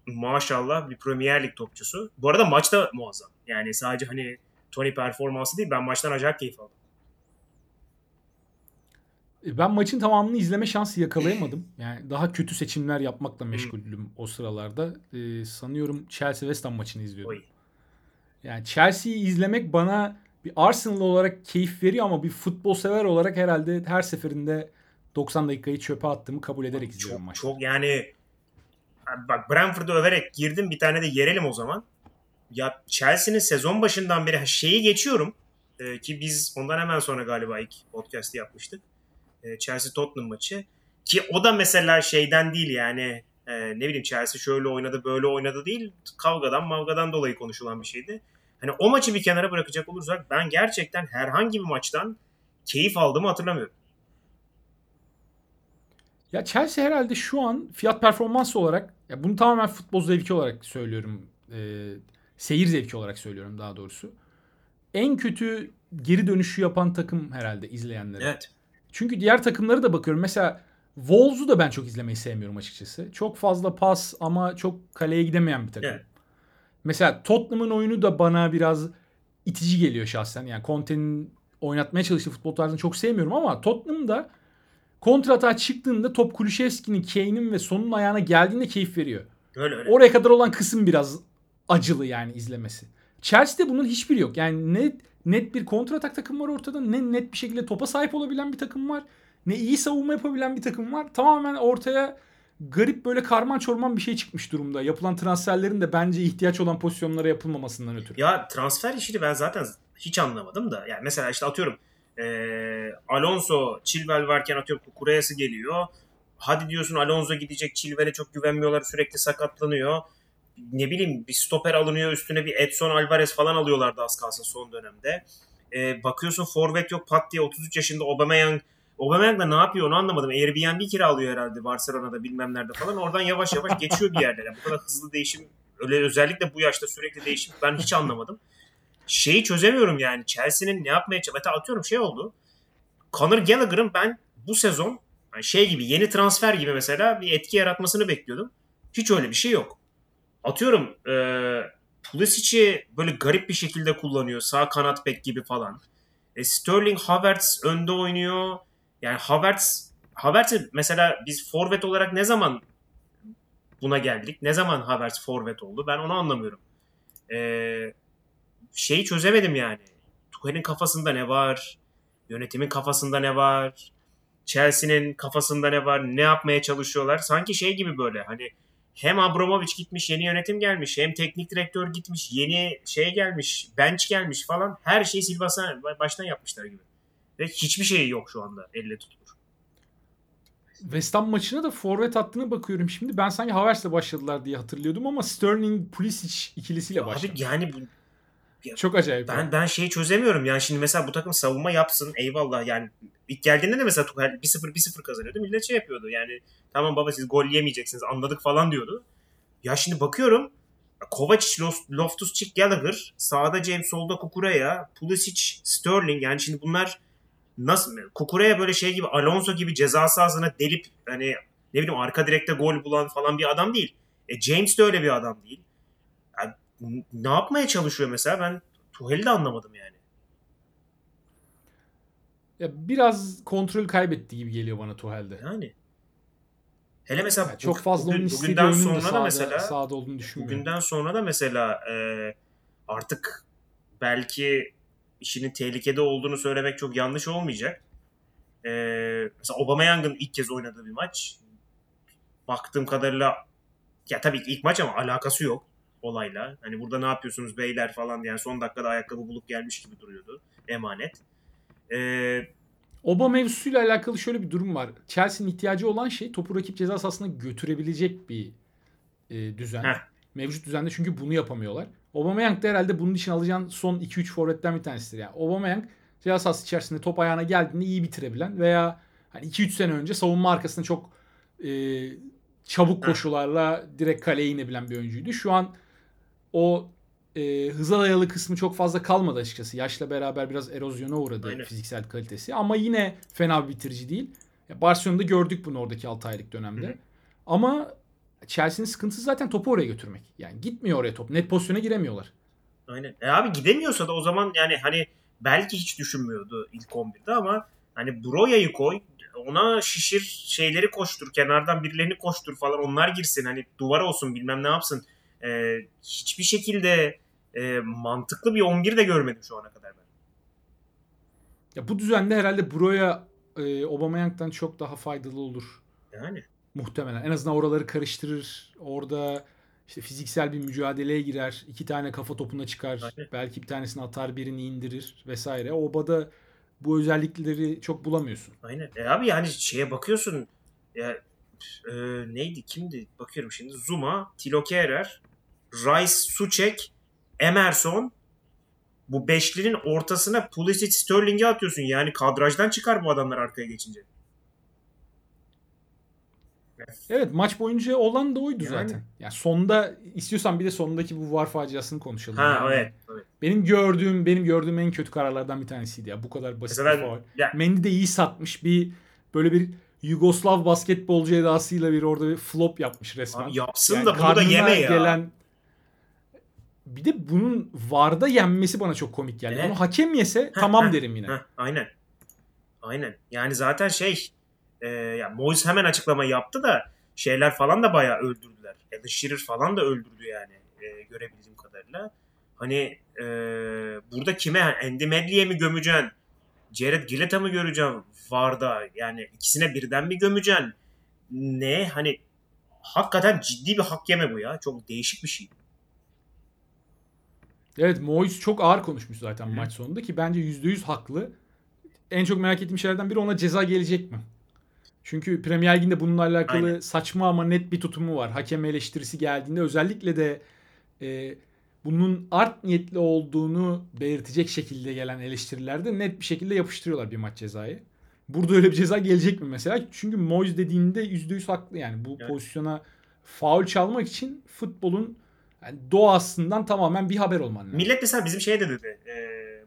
maşallah bir Premier Lig topçusu. Bu arada maçta muazzam. Yani sadece hani Tony performansı değil ben maçtan acayip keyif aldım. E, Ben maçın tamamını izleme şansı yakalayamadım. Yani daha kötü seçimler yapmakla meşguldüm o sıralarda. Ee, sanıyorum Chelsea West Ham maçını izliyordum. Oy. Yani Chelsea'yi izlemek bana bir Arsenal olarak keyif veriyor ama bir futbol sever olarak herhalde her seferinde 90 dakikayı çöpe attığımı kabul ederek izliyorum Çok maçı. çok yani bak Brentford'u överek girdim bir tane de yerelim o zaman. Ya Chelsea'nin sezon başından beri şeyi geçiyorum Ee, ki biz ondan hemen sonra galiba ilk podcast'i yapmıştık. Ee, Chelsea Tottenham maçı ki o da mesela şeyden değil yani e, ne bileyim Chelsea şöyle oynadı böyle oynadı değil kavgadan mavgadan dolayı konuşulan bir şeydi. Hani o maçı bir kenara bırakacak olursak ben gerçekten herhangi bir maçtan keyif aldığımı hatırlamıyorum. Ya Chelsea herhalde şu an fiyat performans olarak ya bunu tamamen futbol zevki olarak söylüyorum. Ee, seyir zevki olarak söylüyorum daha doğrusu. En kötü geri dönüşü yapan takım herhalde izleyenlere. Evet. Çünkü diğer takımları da bakıyorum. Mesela Wolves'u da ben çok izlemeyi sevmiyorum açıkçası. Çok fazla pas ama çok kaleye gidemeyen bir takım. Evet. Mesela Tottenham'ın oyunu da bana biraz itici geliyor şahsen. Yani Conte'nin oynatmaya çalıştığı futbol tarzını çok sevmiyorum ama Tottenham'da kontrata çıktığında top Kulüşevski'nin, Kane'in ve sonun ayağına geldiğinde keyif veriyor. Öyle öyle. Oraya kadar olan kısım biraz acılı yani izlemesi. Chelsea'de bunun hiçbiri yok. Yani ne net bir kontratak takım var ortada ne net bir şekilde topa sahip olabilen bir takım var. Ne iyi savunma yapabilen bir takım var. Tamamen ortaya garip böyle karman çorman bir şey çıkmış durumda. Yapılan transferlerin de bence ihtiyaç olan pozisyonlara yapılmamasından ötürü. Ya transfer işini ben zaten hiç anlamadım da. Yani mesela işte atıyorum eee, Alonso, Chilwell varken atıyorum Kukureyası geliyor. Hadi diyorsun Alonso gidecek. Chilwell'e çok güvenmiyorlar. Sürekli sakatlanıyor. Ne bileyim bir stoper alınıyor. Üstüne bir Edson Alvarez falan alıyorlardı az kalsın son dönemde. Eee, bakıyorsun forvet yok pat diye 33 yaşında Aubameyang Aubameyang da ne yapıyor onu anlamadım. Airbnb kiralıyor herhalde Barcelona'da bilmem nerede falan. Oradan yavaş yavaş geçiyor bir yerlere. Bu kadar hızlı değişim öyle özellikle bu yaşta sürekli değişim ben hiç anlamadım. Şeyi çözemiyorum yani. Chelsea'nin ne yapmaya çalışıyor? Atıyorum şey oldu. Conor Gallagher'ın ben bu sezon şey gibi yeni transfer gibi mesela bir etki yaratmasını bekliyordum. Hiç öyle bir şey yok. Atıyorum e, Pulisic'i böyle garip bir şekilde kullanıyor. Sağ kanat bek gibi falan. E, Sterling Havertz önde oynuyor. Yani Havertz Havertz'i mesela biz forvet olarak ne zaman buna geldik? Ne zaman Havertz forvet oldu? Ben onu anlamıyorum. Ee, şeyi çözemedim yani. Tuchel'in kafasında ne var? Yönetimin kafasında ne var? Chelsea'nin kafasında ne var? Ne yapmaya çalışıyorlar? Sanki şey gibi böyle hani hem Abramovich gitmiş, yeni yönetim gelmiş, hem teknik direktör gitmiş, yeni şey gelmiş, bench gelmiş falan. Her şeyi sil baştan- yapmışlar gibi. Ve hiçbir şey yok şu anda elle tutulur. West Ham maçına da forvet hattına bakıyorum şimdi. Ben sanki Havertz'le başladılar diye hatırlıyordum ama Sterling Pulisic ikilisiyle başladı. Abi yani bu Çok acayip. Ben ben şeyi çözemiyorum. Yani şimdi mesela bu takım savunma yapsın. Eyvallah yani ilk geldiğinde de mesela Tuchel 1-0 1-0 kazanıyordu. Millet şey yapıyordu. Yani tamam baba siz gol yemeyeceksiniz anladık falan diyordu. Ya şimdi bakıyorum Kovacic, Loftus-Cheek, Gallagher, sağda James, solda Kukureya, Pulisic, Sterling yani şimdi bunlar nasıl Kukureya böyle şey gibi Alonso gibi ceza sahasına delip hani ne bileyim arka direkte gol bulan falan bir adam değil. E James de öyle bir adam değil. Yani ne yapmaya çalışıyor mesela ben Tuhel'i de anlamadım yani. Ya biraz kontrol kaybetti gibi geliyor bana Tuhel'de. Yani. Hele mesela Yani çok fazla bugün- onun bugünden da sonra da sahada, mesela sahada olduğunu düşünmüyorum. bugünden sonra da mesela e, artık belki işinin tehlikede olduğunu söylemek çok yanlış olmayacak. E, mesela Aubameyang'ın ilk kez oynadığı bir maç. Baktığım kadarıyla ya tabii ki ilk maç ama alakası yok olayla. Hani burada ne yapıyorsunuz beyler falan diye yani son dakikada ayakkabı bulup gelmiş gibi duruyordu. Emanet. Ee, Oba mevzusuyla alakalı şöyle bir durum var. Chelsea'nin ihtiyacı olan şey topu rakip ceza sahasına götürebilecek bir e, düzen. Heh. Mevcut düzende çünkü bunu yapamıyorlar. Aubameyang da herhalde bunun için alacağın son 2-3 forvetten bir tanesidir. Yani Aubameyang ceza sahası içerisinde top ayağına geldiğinde iyi bitirebilen veya hani 2-3 sene önce savunma arkasında çok e, çabuk koşularla direkt kaleye inebilen bir oyuncuydu. Şu an o e, hıza dayalı kısmı çok fazla kalmadı açıkçası. Yaşla beraber biraz erozyona uğradı Aynen. fiziksel kalitesi. Ama yine fena bir bitirici değil. Ya Barcelona'da gördük bunu oradaki 6 aylık dönemde. Hı hı. Ama Chelsea'nin sıkıntısı zaten topu oraya götürmek. Yani gitmiyor oraya top. Net pozisyona giremiyorlar. aynen. E abi gidemiyorsa da o zaman yani hani belki hiç düşünmüyordu ilk 11'de ama hani Broya'yı koy ona şişir şeyleri koştur kenardan birilerini koştur falan onlar girsin hani duvar olsun bilmem ne yapsın. Ee, hiçbir şekilde e, mantıklı bir 11 de görmedim şu ana kadar ben. Ya bu düzende herhalde Broya e, Aubameyang'dan çok daha faydalı olur. Yani Muhtemelen. En azından oraları karıştırır. Orada işte fiziksel bir mücadeleye girer. iki tane kafa topuna çıkar. Aynen. Belki bir tanesini atar birini indirir vesaire. Oba'da bu özellikleri çok bulamıyorsun. aynen. E abi yani şeye bakıyorsun ya e, neydi kimdi bakıyorum şimdi Zuma, Tilo Kehrer, Rice, Suçek, Emerson bu beşlinin ortasına Pulisic, Sterling'i atıyorsun. Yani kadrajdan çıkar bu adamlar arkaya geçince. Evet maç boyunca olan da oydu Yani. zaten. Yani sonda istiyorsan bir de sondaki bu VAR faciasını konuşalım. Ha Yani evet. evet. Benim gördüğüm benim gördüğüm en kötü kararlardan bir tanesiydi ya. Bu kadar basit Mesela bir faul. ya, Mendy de iyi satmış bir böyle bir Yugoslav basketbolcu edasıyla bir orada bir flop yapmış resmen. abi yapsın Yani da bunu da karnına yeme ya. Gelen... Bir de bunun VAR'da yenmesi bana çok komik geldi. Evet. Onu hakem yese Heh, tamam heh, derim yine. Heh, aynen. Aynen. Yani zaten şey e, ya Moyes hemen açıklama yaptı da şeyler falan da bayağı öldürdüler. Alan Shearer falan da öldürdü yani e, görebildiğim kadarıyla. Hani e, burada kime? Andy Medley'e mi gömeceksin? Jared Gillett'a mı göreceksin? Varda yani ikisine birden mi gömeceksin? Ne? Hani hakikaten ciddi bir hak yeme bu ya. Çok değişik bir şey. Evet Moyes çok ağır konuşmuş zaten Hı. maç sonunda ki bence %100 haklı. En çok merak ettiğim şeylerden biri ona ceza gelecek mi? Çünkü Premier Lig'inde bununla alakalı Aynen. saçma ama net bir tutumu var. Hakem eleştirisi geldiğinde özellikle de e, bunun art niyetli olduğunu belirtecek şekilde gelen eleştirilerde net bir şekilde yapıştırıyorlar bir maç cezayı. Burada öyle bir ceza gelecek mi mesela? Çünkü Moyes dediğinde %100 haklı yani. Bu Evet. pozisyona faul çalmak için futbolun yani doğasından tamamen bir haber olman lazım. Millet mesela bizim şey de dedi. E,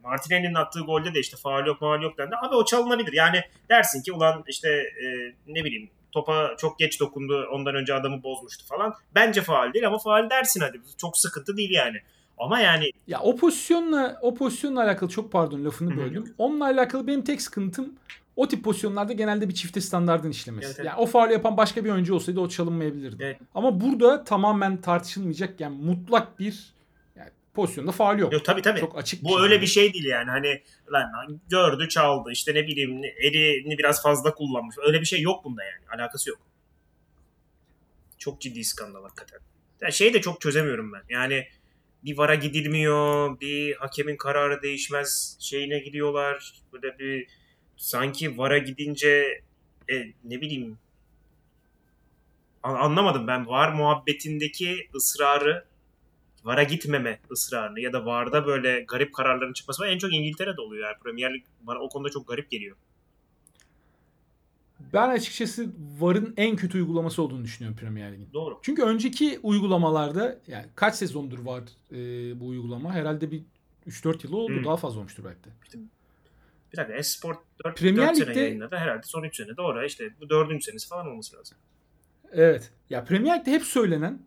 Martinelli'nin attığı golde de işte faal yok faal yok dendi. Abi o çalınabilir. Yani dersin ki ulan işte e, ne bileyim topa çok geç dokundu. Ondan önce adamı bozmuştu falan. Bence faal değil ama faal dersin hadi. Çok sıkıntı değil yani. Ama yani Ya o pozisyonla o pozisyonla alakalı çok pardon lafını böldüm. Onunla alakalı benim tek sıkıntım o tip pozisyonlarda genelde bir çifte standardın işlemesi. Evet, evet. Yani o faul yapan başka bir oyuncu olsaydı o çalınmayabilirdi. Evet. Ama burada tamamen tartışılmayacak yani mutlak bir yani pozisyonda faul yok. yok tabii tabii. Çok açık Bu öyle bir şey değil yani. Hani lan gördü çaldı işte ne bileyim elini biraz fazla kullanmış. Öyle bir şey yok bunda yani. Alakası yok. Çok ciddi skandal hakikaten. Ya şey de çok çözemiyorum ben. Yani bir vara gidilmiyor, bir hakemin kararı değişmez şeyine gidiyorlar. Böyle bir sanki vara gidince e, ne bileyim an- anlamadım ben var muhabbetindeki ısrarı VAR'a gitmeme ısrarını ya da VAR'da böyle garip kararların çıkması var. En çok İngiltere'de oluyor yani. Premier Lig bana o konuda çok garip geliyor. Ben açıkçası VAR'ın en kötü uygulaması olduğunu düşünüyorum Premier Lig'in. Doğru. Çünkü önceki uygulamalarda yani kaç sezondur var e, bu uygulama? Herhalde bir 3-4 yıl oldu. Hı. Daha fazla olmuştur belki de. Bir dakika Esport 4, Premier 4 sene Lig'de- yayınladı. Herhalde son 3 sene doğru. İşte bu 4. senesi falan olması lazım. Evet. Ya Premier Lig'de hep söylenen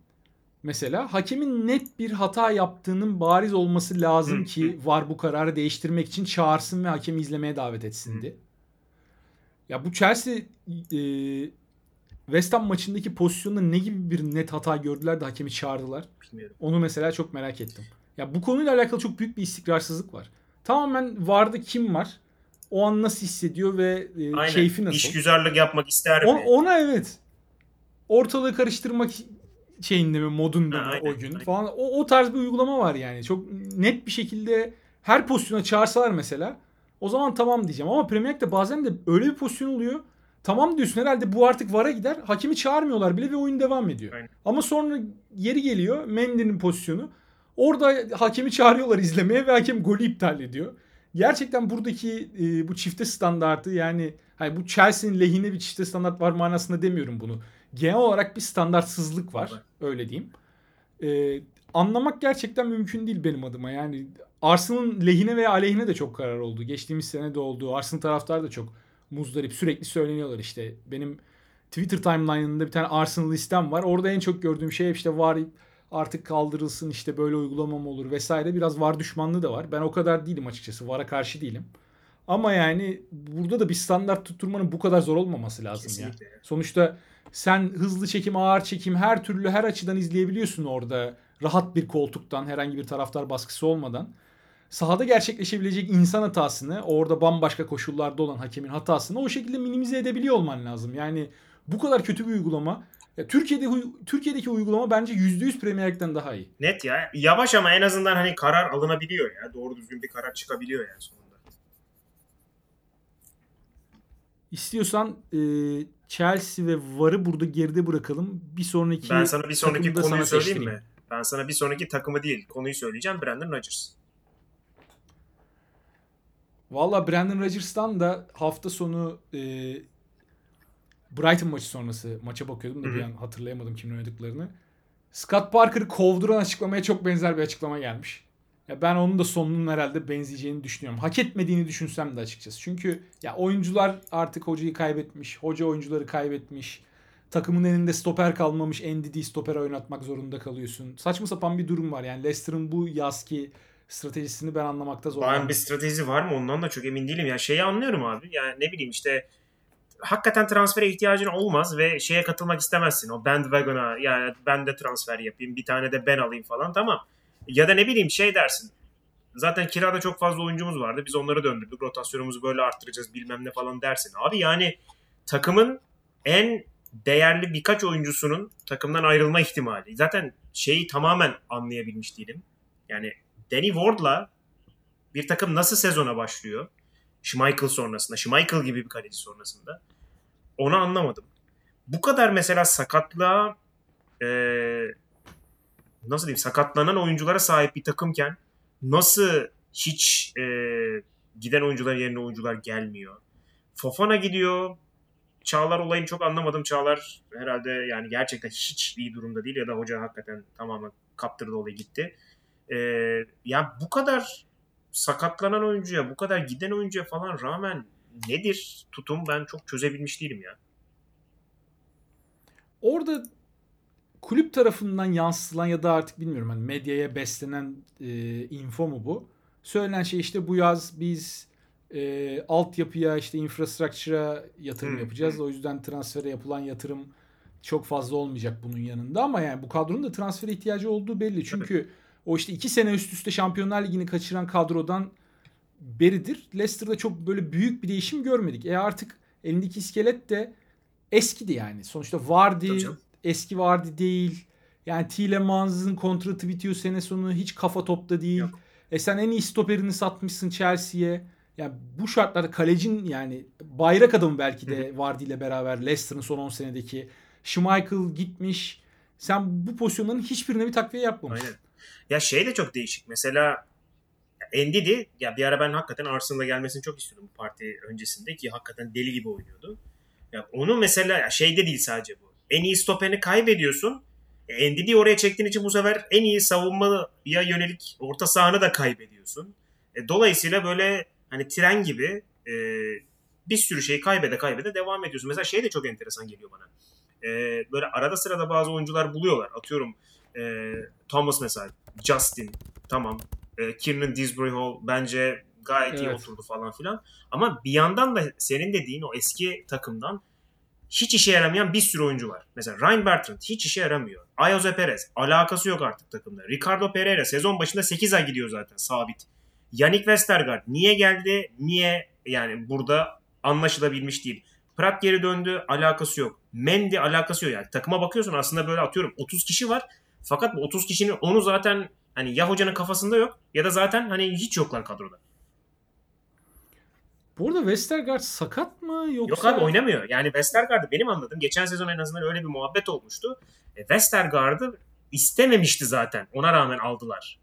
mesela hakemin net bir hata yaptığının bariz olması lazım ki var bu kararı değiştirmek için çağırsın ve hakemi izlemeye davet etsindi. Ya bu Chelsea e, West Ham maçındaki pozisyonda ne gibi bir net hata gördüler de hakemi çağırdılar. Bilmiyorum. Onu mesela çok merak ettim. Ya bu konuyla alakalı çok büyük bir istikrarsızlık var. Tamamen vardı kim var? O an nasıl hissediyor ve e, Aynen. keyfi nasıl? İşgüzarlık yapmak ister O- mi? ona evet. Ortalığı karıştırmak şeyinde mi modunda Ha, mı aynen, o gün aynen. falan. O, o tarz bir uygulama var yani. Çok net bir şekilde her pozisyona çağırsalar mesela O zaman tamam diyeceğim. Ama Premier Lig'de bazen de öyle bir pozisyon oluyor. Tamam diyorsun herhalde bu artık VAR'a gider. Hakemi çağırmıyorlar bile ve oyun devam ediyor. Aynen. Ama sonra yeri geliyor Mendy'nin pozisyonu. Orada hakemi çağırıyorlar izlemeye ve hakem golü iptal ediyor. Gerçekten buradaki e, bu çifte standartı yani hani bu Chelsea'nin lehine bir çifte standart var manasında demiyorum bunu. Genel olarak bir standartsızlık var. Öyle diyeyim. E, anlamak gerçekten mümkün değil benim adıma. Yani Arsenal'ın lehine veya aleyhine de çok karar oldu. Geçtiğimiz sene de oldu. Arsenal taraftarı da çok muzdarip. Sürekli söyleniyorlar işte. Benim Twitter timeline'ında bir tane Arsenal listem var. Orada en çok gördüğüm şey işte var artık kaldırılsın işte böyle uygulama mı olur vesaire. Biraz var düşmanlığı da var. Ben o kadar değilim açıkçası. VAR'a karşı değilim. Ama yani burada da bir standart tutturmanın bu kadar zor olmaması lazım ya. Kesinlikle. Sonuçta sen hızlı çekim, ağır çekim her türlü her açıdan izleyebiliyorsun orada. Rahat bir koltuktan herhangi bir taraftar baskısı olmadan. Sahada gerçekleşebilecek insan hatasını, orada bambaşka koşullarda olan hakemin hatasını o şekilde minimize edebiliyor olman lazım. Yani bu kadar kötü bir uygulama. Ya Türkiye'de Türkiye'deki uygulama bence %100 Premier Lig'den daha iyi. Net ya. Yavaş ama en azından hani karar alınabiliyor ya. Doğru düzgün bir karar çıkabiliyor yani sonunda. İstiyorsan e, Chelsea ve VAR'ı burada geride bırakalım. Bir sonraki Ben sana bir sonraki konuyu sana söyleyeyim seçtireyim. mi? Ben sana bir sonraki takımı değil konuyu söyleyeceğim. Brandon Rodgers. Valla Brandon Rodgers'tan da hafta sonu e, Brighton maçı sonrası maça bakıyordum da bir an hatırlayamadım kimin oynadıklarını. Scott Parker'ı kovduran açıklamaya çok benzer bir açıklama gelmiş. Ya ben onun da sonunun herhalde benzeyeceğini düşünüyorum. Hak etmediğini düşünsem de açıkçası. Çünkü ya oyuncular artık hocayı kaybetmiş. Hoca oyuncuları kaybetmiş. Takımın elinde stoper kalmamış. NDD stoper oynatmak zorunda kalıyorsun. Saçma sapan bir durum var. Yani Leicester'ın bu yazki stratejisini ben anlamakta zorlanıyorum. Ben bir strateji var mı ondan da çok emin değilim. Ya şeyi anlıyorum abi. Yani ne bileyim işte hakikaten transfere ihtiyacın olmaz ve şeye katılmak istemezsin. O bandwagon'a yani ben de transfer yapayım bir tane de ben alayım falan tamam. Ya da ne bileyim şey dersin. Zaten kirada çok fazla oyuncumuz vardı. Biz onları döndürdük. Rotasyonumuzu böyle arttıracağız bilmem ne falan dersin. Abi yani takımın en değerli birkaç oyuncusunun takımdan ayrılma ihtimali. Zaten şeyi tamamen anlayabilmiş değilim. Yani Danny Ward'la bir takım nasıl sezona başlıyor? Schmeichel sonrasında, Schmeichel gibi bir kaleci sonrasında. Onu anlamadım. Bu kadar mesela sakatlığa eee, nasıl diyeyim sakatlanan oyunculara sahip bir takımken nasıl hiç eee, giden oyuncular yerine oyuncular gelmiyor? Fofana gidiyor. Çağlar olayını çok anlamadım. Çağlar herhalde yani gerçekten hiç iyi durumda değil ya da hoca hakikaten tamamen kaptırdı olayı gitti. Ee, ya bu kadar sakatlanan oyuncuya, bu kadar giden oyuncuya falan rağmen nedir tutum ben çok çözebilmiş değilim ya. Orada kulüp tarafından yansıtılan ya da artık bilmiyorum hani medyaya beslenen e, info mu bu? Söylenen şey işte bu yaz biz e, altyapıya işte infrastructure'a yatırım Hı, yapacağız. O yüzden transfere yapılan yatırım çok fazla olmayacak bunun yanında ama yani bu kadronun da transfere ihtiyacı olduğu belli. Çünkü o işte iki sene üst üste Şampiyonlar Ligi'ni kaçıran kadrodan beridir. Leicester'da çok böyle büyük bir değişim görmedik. E artık elindeki iskelet de eskidi yani. Sonuçta Vardy eski Vardy değil. Yani Tielemans'ın kontratı bitiyor sene sonu. Hiç kafa topta değil. Yok. E sen en iyi stoperini satmışsın Chelsea'ye. Yani bu şartlarda kalecin yani bayrak adamı belki de Vardy ile beraber Leicester'ın son 10 senedeki Schmeichel gitmiş. Sen bu pozisyonların hiçbirine bir takviye yapmamışsın. Aynen. Ya şey de çok değişik. Mesela Endidi ya bir ara ben hakikaten Arsenal'a gelmesini çok istiyordum bu parti öncesinde ki hakikaten deli gibi oynuyordu. Ya onu mesela ya şeyde değil sadece bu. En iyi stoperini kaybediyorsun. E, Endidi'yi oraya çektiğin için bu sefer en iyi savunmaya yönelik orta sahanı da kaybediyorsun. E, dolayısıyla böyle hani tren gibi e, bir sürü şeyi kaybede kaybede devam ediyorsun. Mesela şey de çok enteresan geliyor bana. E, böyle arada sırada bazı oyuncular buluyorlar. Atıyorum e, Thomas mesela, Justin tamam. E, Kiernan Disbury Hall bence gayet iyi Evet. oturdu falan filan. Ama bir yandan da senin dediğin o eski takımdan hiç işe yaramayan bir sürü oyuncu var. Mesela Ryan Bertrand hiç işe yaramıyor. Ayoze Perez alakası yok artık takımda. Ricardo Pereira sezon başında 8 ay gidiyor zaten sabit. Yannick Westergaard niye geldi? Niye yani burada anlaşılabilmiş değil. Prat geri döndü alakası yok. Mendy alakası yok yani. Takıma bakıyorsun aslında böyle atıyorum 30 kişi var. Fakat bu 30 kişinin onu zaten hani ya hocanın kafasında yok ya da zaten hani hiç yoklar kadroda. Bu arada Westergaard sakat mı yoksa? Yok abi oynamıyor. Yani Westergaard'ı benim anladığım geçen sezon en azından öyle bir muhabbet olmuştu. E, Westergaard'ı istememişti zaten. Ona rağmen aldılar.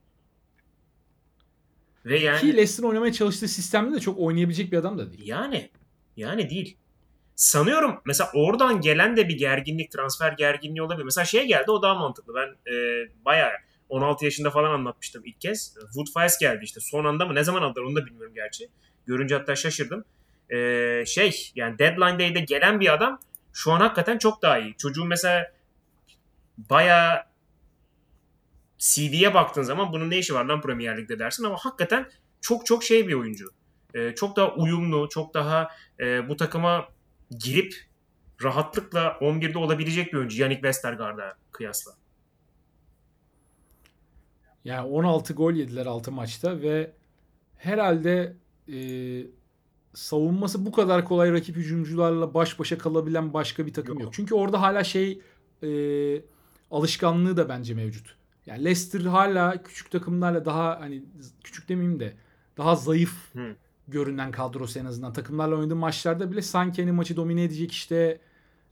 Ve yani Ki Leicester'ın oynamaya çalıştığı sistemde de çok oynayabilecek bir adam da değil. Yani yani değil. Sanıyorum mesela oradan gelen de bir gerginlik, transfer gerginliği olabilir. Mesela şeye geldi o daha mantıklı. Ben e, bayağı 16 yaşında falan anlatmıştım ilk kez. Wood Files geldi işte. Son anda mı ne zaman aldılar onu da bilmiyorum gerçi. Görünce hatta şaşırdım. E, şey yani Deadline Day'de gelen bir adam şu an hakikaten çok daha iyi. Çocuğun mesela bayağı CV'ye baktığın zaman bunun ne işi var lan Premier Lig'de dersin ama hakikaten çok çok şey bir oyuncu. Ee, çok daha uyumlu, çok daha e, bu takıma girip rahatlıkla 11'de olabilecek bir oyuncu Yannick Westergaard'a kıyasla. Yani 16 gol yediler 6 maçta ve herhalde e, savunması bu kadar kolay rakip hücumcularla baş başa kalabilen başka bir takım yok. Yok. Çünkü orada hala şey e, alışkanlığı da bence mevcut. Yani Leicester hala küçük takımlarla daha hani küçük demeyeyim de daha zayıf Hı. Görünen kadrosu en azından. Takımlarla oynadığı maçlarda bile sanki hani maçı domine edecek işte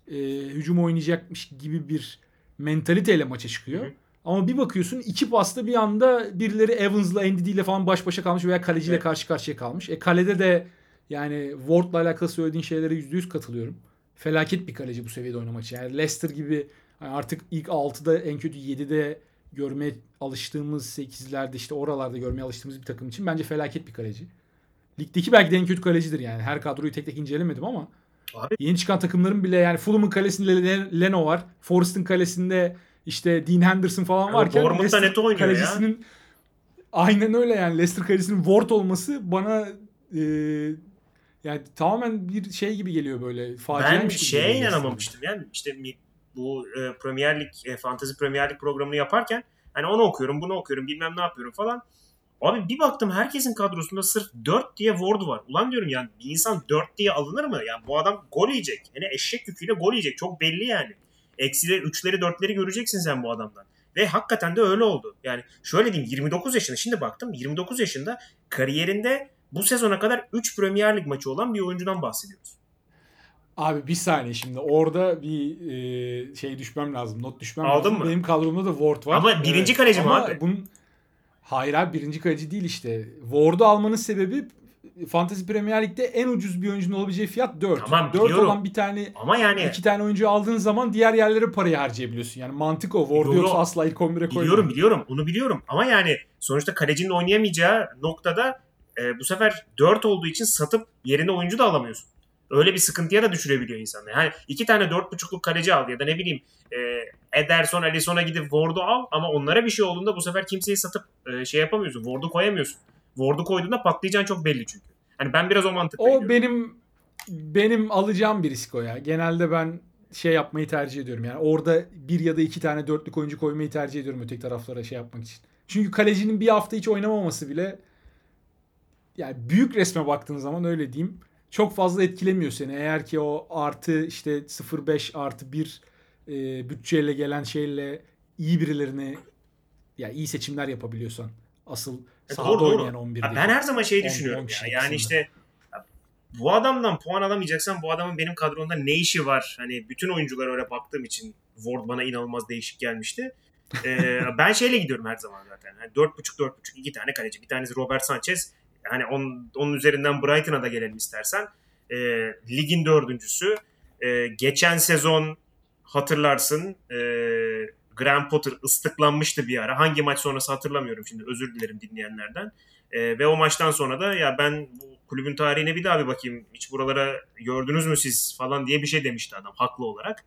e, hücum oynayacakmış gibi bir mentaliteyle maça çıkıyor. Hı hı. Ama bir bakıyorsun iki pasta bir anda birileri Evans'la Ndidi ile falan baş başa kalmış veya kaleciyle Evet. karşı karşıya kalmış. E kalede de yani Ward'la alakalı söylediğin şeylere %100 katılıyorum. Felaket bir kaleci bu seviyede oynamak için. Yani Leicester gibi artık ilk 6'da en kötü 7'de görmeye alıştığımız 8'lerde işte oralarda görmeye alıştığımız bir takım için bence felaket bir kaleci. Ligdeki belki de en kötü kalecidir yani. Her kadroyu tek tek incelemedim ama Abi yeni çıkan takımların bile yani Fulham'ın kalesinde Le- Leno var. Forest'ın kalesinde işte Dean Henderson falan Ama varken Bournemouth'ta net oynuyor ya. kalecisinin aynen öyle yani Leicester kalesinin Ward olması bana e, yani tamamen bir şey gibi geliyor böyle ben şeye inanamamıştım yani işte bu e, Premier Lig, e, Fantasy Premier Lig programını yaparken hani onu okuyorum, bunu okuyorum, bilmem ne yapıyorum falan. Abi bir baktım herkesin kadrosunda sırf 4 diye Ward var. Ulan diyorum yani bir insan 4 diye alınır mı? Yani bu adam gol yiyecek. Yani eşek yüküyle gol yiyecek. Çok belli yani. Eksileri, 3'leri, 4'leri göreceksin sen bu adamdan. Ve hakikaten de öyle oldu. Yani şöyle diyeyim 29 yaşında. Şimdi baktım 29 yaşında kariyerinde bu sezona kadar 3 Premier Lig maçı olan bir oyuncudan bahsediyoruz. Abi bir saniye şimdi orada bir e, şey düşmem lazım. Not düşmem Aldın lazım. mı? Benim kadromda da Ward var. Ama birinci kaleci mi ama abi? Bunun... Hayır abi birinci kaleci değil işte. Ward'u almanın sebebi Fantasy Premier Lig'de en ucuz bir oyuncunun olabileceği fiyat 4. Tamam, 4 biliyorum. olan bir tane Ama yani iki tane oyuncu aldığın zaman diğer yerlere parayı harcayabiliyorsun. Yani mantık o. Biliyorum. yoksa asla ilk 11'e koymuyor. biliyorum biliyorum onu biliyorum. Ama yani sonuçta kalecinin oynayamayacağı noktada e, bu sefer 4 olduğu için satıp yerine oyuncu da alamıyorsun. Öyle bir sıkıntıya da düşürebiliyor insanlar. Yani iki tane 4.5'luk kaleci al ya da ne bileyim e, Ederson, Alisson'a gidip Ward'u al ama onlara bir şey olduğunda bu sefer kimseyi satıp e, şey yapamıyorsun. Ward'u koyamıyorsun. Ward'u koyduğunda patlayacağın çok belli çünkü. Hani ben biraz o mantıkla O gidiyorum. benim benim alacağım bir risk o ya. Genelde ben şey yapmayı tercih ediyorum. Yani orada bir ya da iki tane dörtlük oyuncu koymayı tercih ediyorum öteki taraflara şey yapmak için. Çünkü kalecinin bir hafta hiç oynamaması bile yani büyük resme baktığın zaman öyle diyeyim çok fazla etkilemiyor seni. Eğer ki o artı işte 0.5 artı 1 e, bütçeyle gelen şeyle iyi birilerini ya iyi seçimler yapabiliyorsan asıl E, sahada doğru, doğru. oynayan 11 Ha, değil. ben her zaman şey düşünüyorum on ya. kişilik Yani işte ya, bu adamdan puan alamayacaksan bu adamın benim kadronda ne işi var? Hani bütün oyunculara öyle baktığım için Ward bana inanılmaz değişik gelmişti. Ee, ben şeyle gidiyorum her zaman zaten. Yani 4.5 4.5 iki tane kaleci. Bir tanesi Robert Sanchez. Yani onun, onun üzerinden Brighton'a da gelelim istersen. Ee, ligin dördüncüsü. Ee, geçen sezon hatırlarsın e, Graham Potter ıslıklanmıştı bir ara. Hangi maç sonrası hatırlamıyorum şimdi özür dilerim dinleyenlerden. Ee, ve o maçtan sonra da ya ben bu kulübün tarihine bir daha bir bakayım. Hiç buralara gördünüz mü siz falan diye bir şey demişti adam haklı olarak.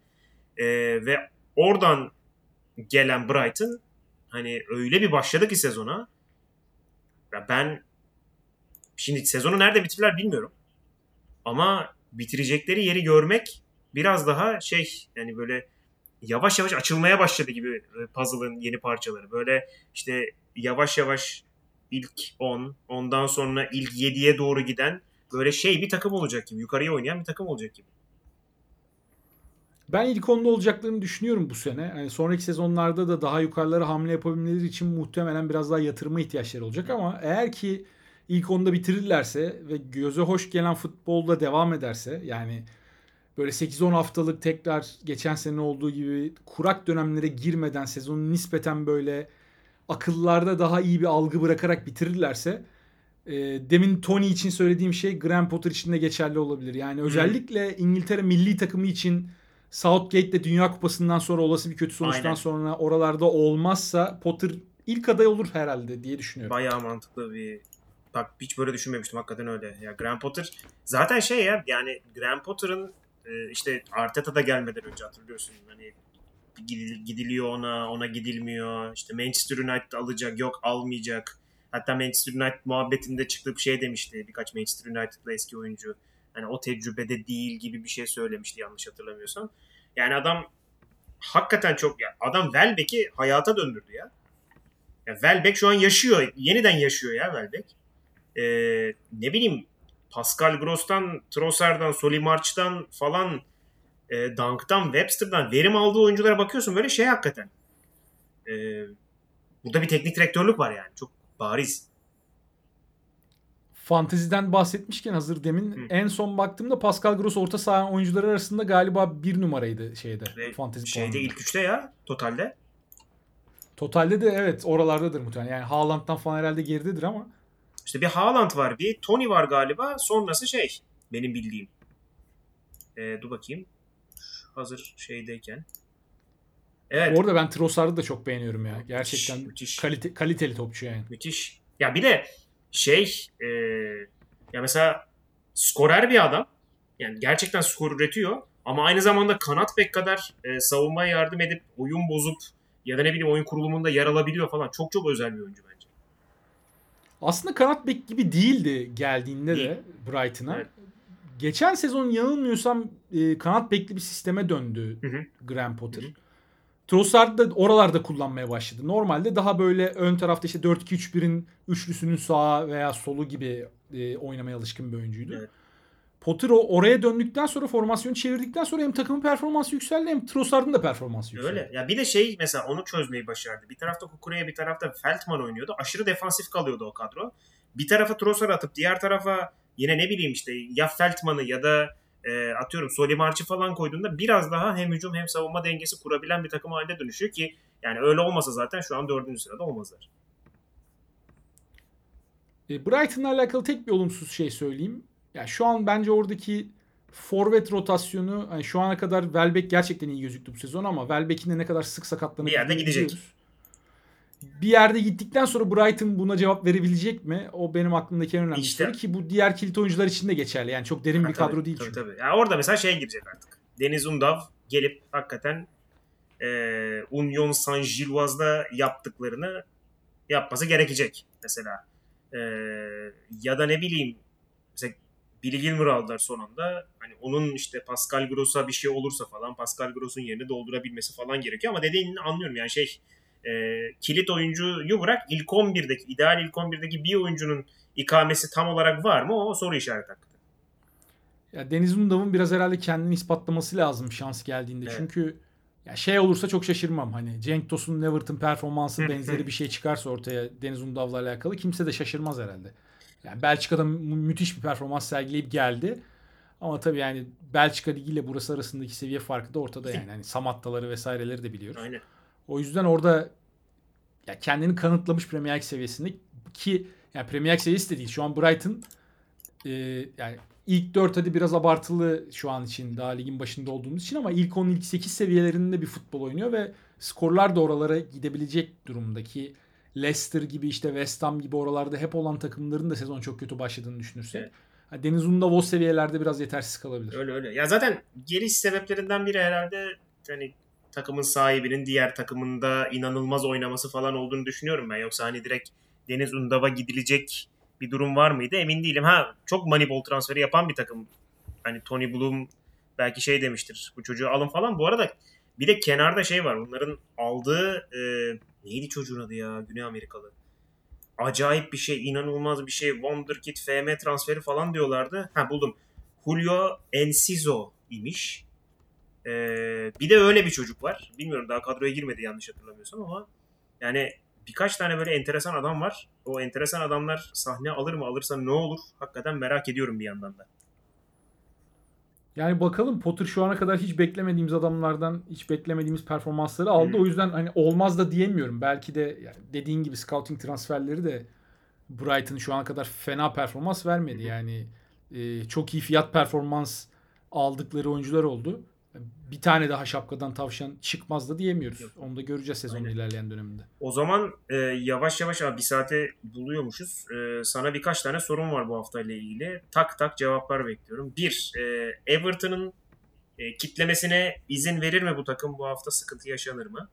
Ee, ve oradan gelen Brighton hani öyle bir başladı ki sezona. Ya ben şimdi sezonu nerede bitirler bilmiyorum. Ama bitirecekleri yeri görmek biraz daha şey yani böyle yavaş yavaş açılmaya başladı gibi e, puzzle'ın yeni parçaları. Böyle işte yavaş yavaş ilk 10, ondan sonra ilk 7'ye doğru giden böyle şey bir takım olacak gibi. Yukarıya oynayan bir takım olacak gibi. Ben ilk onda olacaklarını düşünüyorum bu sene. Yani sonraki sezonlarda da daha yukarılara hamle yapabilmeleri için muhtemelen biraz daha yatırıma ihtiyaçları olacak ama eğer ki ilk onda bitirirlerse ve göze hoş gelen futbolda devam ederse yani böyle 8-10 haftalık tekrar geçen sene olduğu gibi kurak dönemlere girmeden sezonu nispeten böyle akıllarda daha iyi bir algı bırakarak bitirirlerse e, demin Tony için söylediğim şey Graham Potter için de geçerli olabilir. Yani özellikle İngiltere milli takımı için Southgate'de Dünya Kupası'ndan sonra olası bir kötü sonuçtan Aynen. sonra oralarda olmazsa Potter ilk aday olur herhalde diye düşünüyorum. Bayağı mantıklı bir Bak hiç böyle düşünmemiştim hakikaten öyle. Ya Graham Potter zaten şey ya yani Graham Potter'ın e, işte Arteta da gelmeden önce hatırlıyorsun hani gidil- gidiliyor ona, ona gidilmiyor. İşte Manchester United alacak, yok almayacak. Hatta Manchester United muhabbetinde çıktığı bir şey demişti birkaç Manchester United'lı eski oyuncu. Hani o tecrübede değil gibi bir şey söylemişti yanlış hatırlamıyorsam. Yani adam hakikaten çok ya adam Welbeck'i hayata döndürdü ya. Ya Welbeck şu an yaşıyor. Yeniden yaşıyor ya Welbeck. Ee, ne bileyim Pascal Gross'tan, Trossard'dan, Solimarch'tan falan e, Dunk'tan, Webster'dan verim aldığı oyunculara bakıyorsun böyle şey hakikaten. Ee, burada bir teknik direktörlük var yani. Çok bariz. Fanteziden bahsetmişken hazır demin Hı. en son baktığımda Pascal Gross orta saha oyuncuları arasında galiba bir numaraydı şeyde. Ve fantezi Şeyde puanında. ilk üçte ya totalde. Totalde de evet oralardadır muhtemelen. Yani Haaland'dan falan herhalde geridedir ama İşte bir Haaland var, bir Tony var galiba. Sonrası şey benim bildiğim. Ee, dur bakayım. Hazır şeydeyken. Evet. orada ben Trossard'ı da çok beğeniyorum ya. Gerçekten müthiş. kalite, kaliteli topçu yani. Müthiş. Ya bir de şey e, ya mesela skorer bir adam. Yani gerçekten skor üretiyor. Ama aynı zamanda kanat bek kadar e, savunmaya yardım edip oyun bozup ya da ne bileyim oyun kurulumunda yer alabiliyor falan. Çok çok özel bir oyuncu. Aslında kanat bek gibi değildi geldiğinde de Brighton'a. Evet. Geçen sezon yanılmıyorsam e, kanat bekli bir sisteme döndü Hı hı. Graham Potter. Hı hı. Trossard da oralarda kullanmaya başladı. Normalde daha böyle ön tarafta işte 4-2-3-1'in üçlüsünün sağa veya solu gibi e, oynamaya alışkın bir oyuncuydu. Evet. Potter o oraya döndükten sonra formasyonu çevirdikten sonra hem takımın performansı yükseldi hem Trossard'ın da performansı yükseldi. Öyle. Ya bir de şey mesela onu çözmeyi başardı. Bir tarafta Kukureya bir tarafta Feldman oynuyordu. Aşırı defansif kalıyordu o kadro. Bir tarafa Trossard atıp diğer tarafa yine ne bileyim işte ya Feldman'ı ya da e, atıyorum Solimarch'ı falan koyduğunda biraz daha hem hücum hem savunma dengesi kurabilen bir takım haline dönüşüyor ki yani öyle olmasa zaten şu an dördüncü sırada olmazlar. E, Brighton'la alakalı tek bir olumsuz şey söyleyeyim. Ya şu an bence oradaki forvet rotasyonu hani şu ana kadar Welbeck gerçekten iyi gözüktü bu sezon ama Welbeck'in de ne kadar sık sakatlanıp Bir yerde gidecek. biliyoruz. Bir yerde gittikten sonra Brighton buna cevap verebilecek mi? O benim aklımdaki en önemli İşte. soru ki bu diğer kilit oyuncular için de geçerli. Yani çok derin Ha, bir tabii, kadro değil tabii, çünkü. Tabii. Ya orada mesela şey girecek artık. Deniz Undav gelip hakikaten e, Union Saint-Gilloise'da yaptıklarını yapması gerekecek mesela. E, ya da ne bileyim Billy Gilmour aldılar sonunda. Hani onun işte Pascal Gross'a bir şey olursa falan Pascal Gross'un yerini doldurabilmesi falan gerekiyor. Ama dediğini anlıyorum yani şey e, kilit oyuncuyu bırak ilk 11'deki ideal ilk 11'deki bir oyuncunun ikamesi tam olarak var mı o soru işareti hakikaten. Ya Deniz Undav'ın biraz herhalde kendini ispatlaması lazım şans geldiğinde. Evet. Çünkü ya şey olursa çok şaşırmam. Hani Cenk Tosun'un Everton performansı benzeri bir şey çıkarsa ortaya Deniz Undav'la alakalı kimse de şaşırmaz herhalde. Yani Belçika'da mü- müthiş bir performans sergileyip geldi. Ama tabii yani Belçika Ligi ile burası arasındaki seviye farkı da ortada yani. Hani Samattaları vesaireleri de biliyoruz. Aynen. O yüzden orada ya kendini kanıtlamış Premier League seviyesinde ki yani Premier League seviyesi de değil. Şu an Brighton e, yani ilk 4 hadi biraz abartılı şu an için daha ligin başında olduğumuz için ama ilk 10 ilk 8 seviyelerinde bir futbol oynuyor ve skorlar da oralara gidebilecek durumdaki Leicester gibi işte West Ham gibi oralarda hep olan takımların da sezon çok kötü başladığını düşünürsek. Evet. Ha, Deniz Undav o seviyelerde biraz yetersiz kalabilir. Öyle öyle. Ya zaten geliş sebeplerinden biri herhalde hani takımın sahibinin diğer takımında inanılmaz oynaması falan olduğunu düşünüyorum ben. Yoksa hani direkt Deniz Undav'a gidilecek bir durum var mıydı emin değilim. Ha çok Moneyball transferi yapan bir takım. Hani Tony Bloom belki şey demiştir. Bu çocuğu alın falan. Bu arada bir de kenarda şey var. Bunların aldığı e, neydi çocuğun adı ya? Güney Amerikalı. Acayip bir şey, inanılmaz bir şey. Wonderkid, FM transferi falan diyorlardı. Ha buldum. Julio Enciso imiş. Ee, bir de öyle bir çocuk var. Bilmiyorum daha kadroya girmedi yanlış hatırlamıyorsam ama yani birkaç tane böyle enteresan adam var. O enteresan adamlar sahne alır mı alırsa ne olur? Hakikaten merak ediyorum bir yandan da. Yani bakalım Potter şu ana kadar hiç beklemediğimiz adamlardan hiç beklemediğimiz performansları aldı. Hı. O yüzden hani olmaz da diyemiyorum. Belki de yani dediğin gibi scouting transferleri de Brighton şu ana kadar fena performans vermedi. Yani e, çok iyi fiyat performans aldıkları oyuncular oldu. Bir tane daha şapkadan tavşan çıkmaz da diyemiyoruz. Yok. Onu da göreceğiz sezonun Aynen. ilerleyen döneminde. O zaman e, yavaş yavaş abi bir saate buluyormuşuz. E, sana birkaç tane sorum var bu haftayla ilgili. Tak tak cevaplar bekliyorum. Bir, e, Everton'ın e, kitlemesine izin verir mi bu takım bu hafta? Sıkıntı yaşanır mı?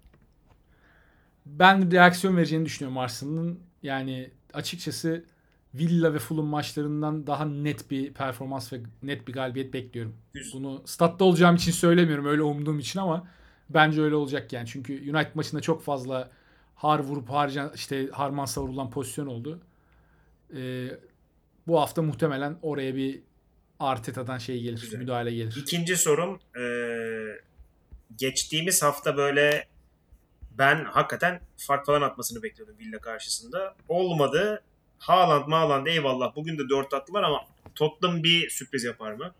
Ben reaksiyon vereceğini düşünüyorum Arsenal'ın. Yani açıkçası Villa ve Fulham maçlarından daha net bir performans ve net bir galibiyet bekliyorum. Bunu statta olacağım için söylemiyorum öyle umduğum için ama bence öyle olacak yani. Çünkü United maçında çok fazla har vurup harcan işte harman savrulan pozisyon oldu. Ee, bu hafta muhtemelen oraya bir Arteta'dan şey gelir, Güzel. müdahale gelir. İkinci sorum e, geçtiğimiz hafta böyle ben hakikaten fark falan atmasını bekliyordum Villa karşısında. Olmadı. Haaland Haaland eyvallah bugün de 4 attılar ama Tottenham bir sürpriz yapar mı?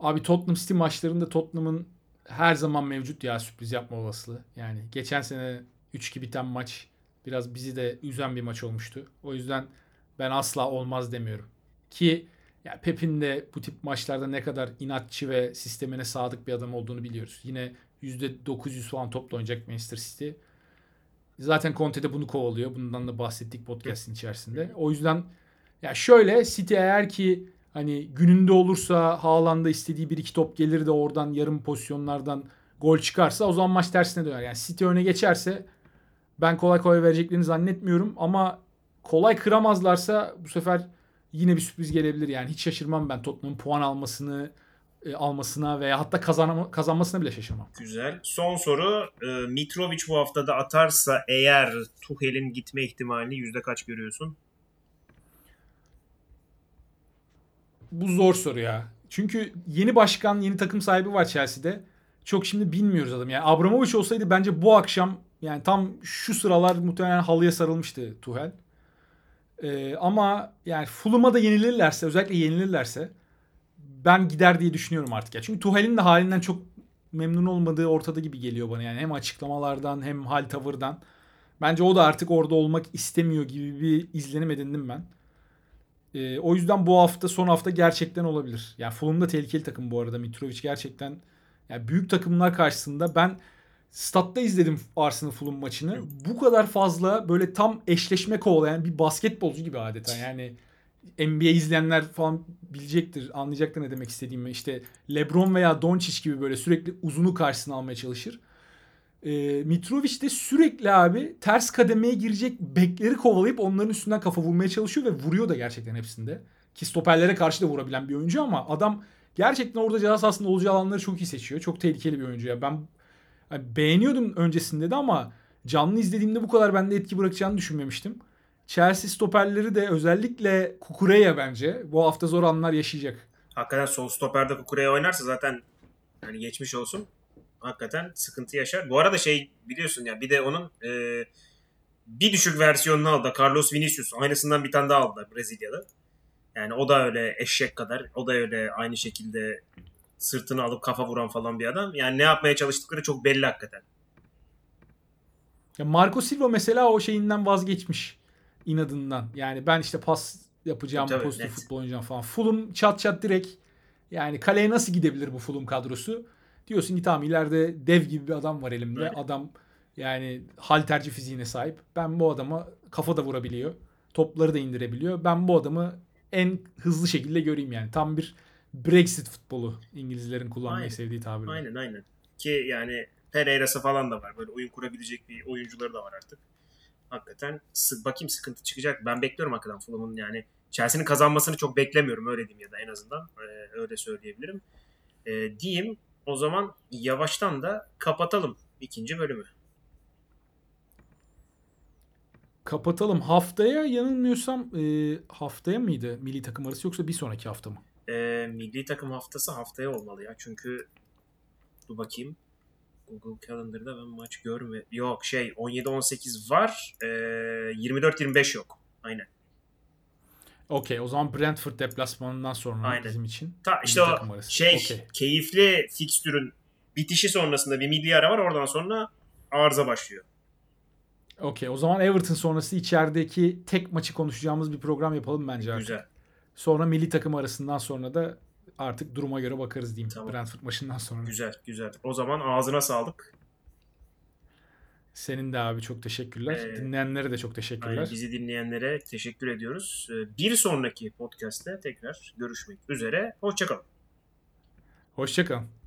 Abi Tottenham City maçlarında Tottenham'ın her zaman mevcut ya sürpriz yapma olasılığı. Yani geçen sene 3-2 biten maç biraz bizi de üzen bir maç olmuştu. O yüzden ben asla olmaz demiyorum. Ki ya Pep'in de bu tip maçlarda ne kadar inatçı ve sistemine sadık bir adam olduğunu biliyoruz. Yine %900 falan topla oynayacak Manchester City. Zaten Conte de bunu kovalıyor. Bundan da bahsettik podcast'in içerisinde. O yüzden ya şöyle City eğer ki hani gününde olursa Haaland'a istediği bir iki top gelir de oradan yarım pozisyonlardan gol çıkarsa o zaman maç tersine döner. Yani City öne geçerse ben kolay kolay vereceklerini zannetmiyorum ama kolay kıramazlarsa bu sefer yine bir sürpriz gelebilir. Yani hiç şaşırmam ben Tottenham'ın puan almasını e, almasına veya hatta kazanma, kazanmasına bile şaşırmam. Güzel. Son soru. E, Mitrovic bu haftada atarsa eğer Tuchel'in gitme ihtimalini yüzde kaç görüyorsun? Bu zor soru ya. Çünkü yeni başkan, yeni takım sahibi var Chelsea'de. Çok şimdi bilmiyoruz adam. Yani Abramovich olsaydı bence bu akşam yani tam şu sıralar muhtemelen halıya sarılmıştı Tuchel. Ee, ama yani Fulham'a da yenilirlerse, özellikle yenilirlerse ben gider diye düşünüyorum artık ya. Çünkü Tuchel'in de halinden çok memnun olmadığı ortada gibi geliyor bana yani. Hem açıklamalardan hem hal tavırdan. Bence o da artık orada olmak istemiyor gibi bir izlenim edindim ben. Ee, o yüzden bu hafta son hafta gerçekten olabilir. Yani Fulham da tehlikeli takım bu arada. Mitrovic gerçekten yani büyük takımlar karşısında ben statta izledim Arsenal Fulham maçını. Bu kadar fazla böyle tam eşleşme kovalayan bir basketbolcu gibi adeta. Yani NBA izleyenler falan bilecektir, anlayacaktır ne demek istediğimi. İşte LeBron veya Doncic gibi böyle sürekli uzunu karşısına almaya çalışır. E, Mitrovic de sürekli abi ters kademeye girecek bekleri kovalayıp onların üstünden kafa vurmaya çalışıyor ve vuruyor da gerçekten hepsinde. Ki stoperlere karşı da vurabilen bir oyuncu ama adam gerçekten orada ceza sahasında olacağı alanları çok iyi seçiyor. Çok tehlikeli bir oyuncu ya. Ben yani beğeniyordum öncesinde de ama canlı izlediğimde bu kadar bende etki bırakacağını düşünmemiştim. Chelsea stoperleri de özellikle Kukureya bence bu hafta zor anlar yaşayacak. Hakikaten sol stoperde Kukure'ye oynarsa zaten hani geçmiş olsun. Hakikaten sıkıntı yaşar. Bu arada şey biliyorsun ya bir de onun e, bir düşük versiyonunu aldı. Carlos Vinicius. Aynısından bir tane daha aldılar Brezilya'da. Yani o da öyle eşek kadar. O da öyle aynı şekilde sırtını alıp kafa vuran falan bir adam. Yani ne yapmaya çalıştıkları çok belli hakikaten. Ya Marco Silva mesela o şeyinden vazgeçmiş inadından. Yani ben işte pas yapacağım, Tabii, pozitif net. futbol oynayacağım falan. Fulham çat çat direkt yani kaleye nasıl gidebilir bu Fulham kadrosu? Diyorsun ki tamam ileride dev gibi bir adam var elimde. Öyle. Adam yani halterci fiziğine sahip. Ben bu adama kafa da vurabiliyor. Topları da indirebiliyor. Ben bu adamı en hızlı şekilde göreyim yani. Tam bir Brexit futbolu İngilizlerin kullanmayı Aynen. sevdiği tabirle. Aynen aynen. Ki yani Pereira'sı falan da var. Böyle oyun kurabilecek bir oyuncuları da var artık. Hakikaten bakayım sıkıntı çıkacak. Ben bekliyorum hakikaten Fulham'ın yani Chelsea'nin kazanmasını çok beklemiyorum öyle diyeyim ya da en azından Ee, öyle söyleyebilirim. Ee, diyeyim o zaman yavaştan da kapatalım ikinci bölümü. Kapatalım. Haftaya yanılmıyorsam e, haftaya mıydı milli takım arası yoksa bir sonraki hafta mı? Ee, milli takım haftası haftaya olmalı ya. Çünkü dur bakayım. Google Calendar'da ben maç görme. Yok şey 17-18 var. Ee, 24-25 yok. Aynen. Okey o zaman Brentford deplasmanından sonra Aynen. bizim için. Ta, işte o şey Okey. keyifli fikstürün bitişi sonrasında bir milli ara var. Oradan sonra arıza başlıyor. Okey o zaman Everton sonrası içerideki tek maçı konuşacağımız bir program yapalım bence artık. Güzel. Sonra milli takım arasından sonra da artık duruma göre bakarız diyeyim. Tamam. Brentford maçından sonra. Güzel. Güzel. O zaman ağzına sağlık. Senin de abi çok teşekkürler. Ee, Dinleyenlere de çok teşekkürler. Aynen, bizi dinleyenlere teşekkür ediyoruz. Ee, Bir sonraki podcast'te tekrar görüşmek üzere. Hoşçakalın. Hoşçakalın.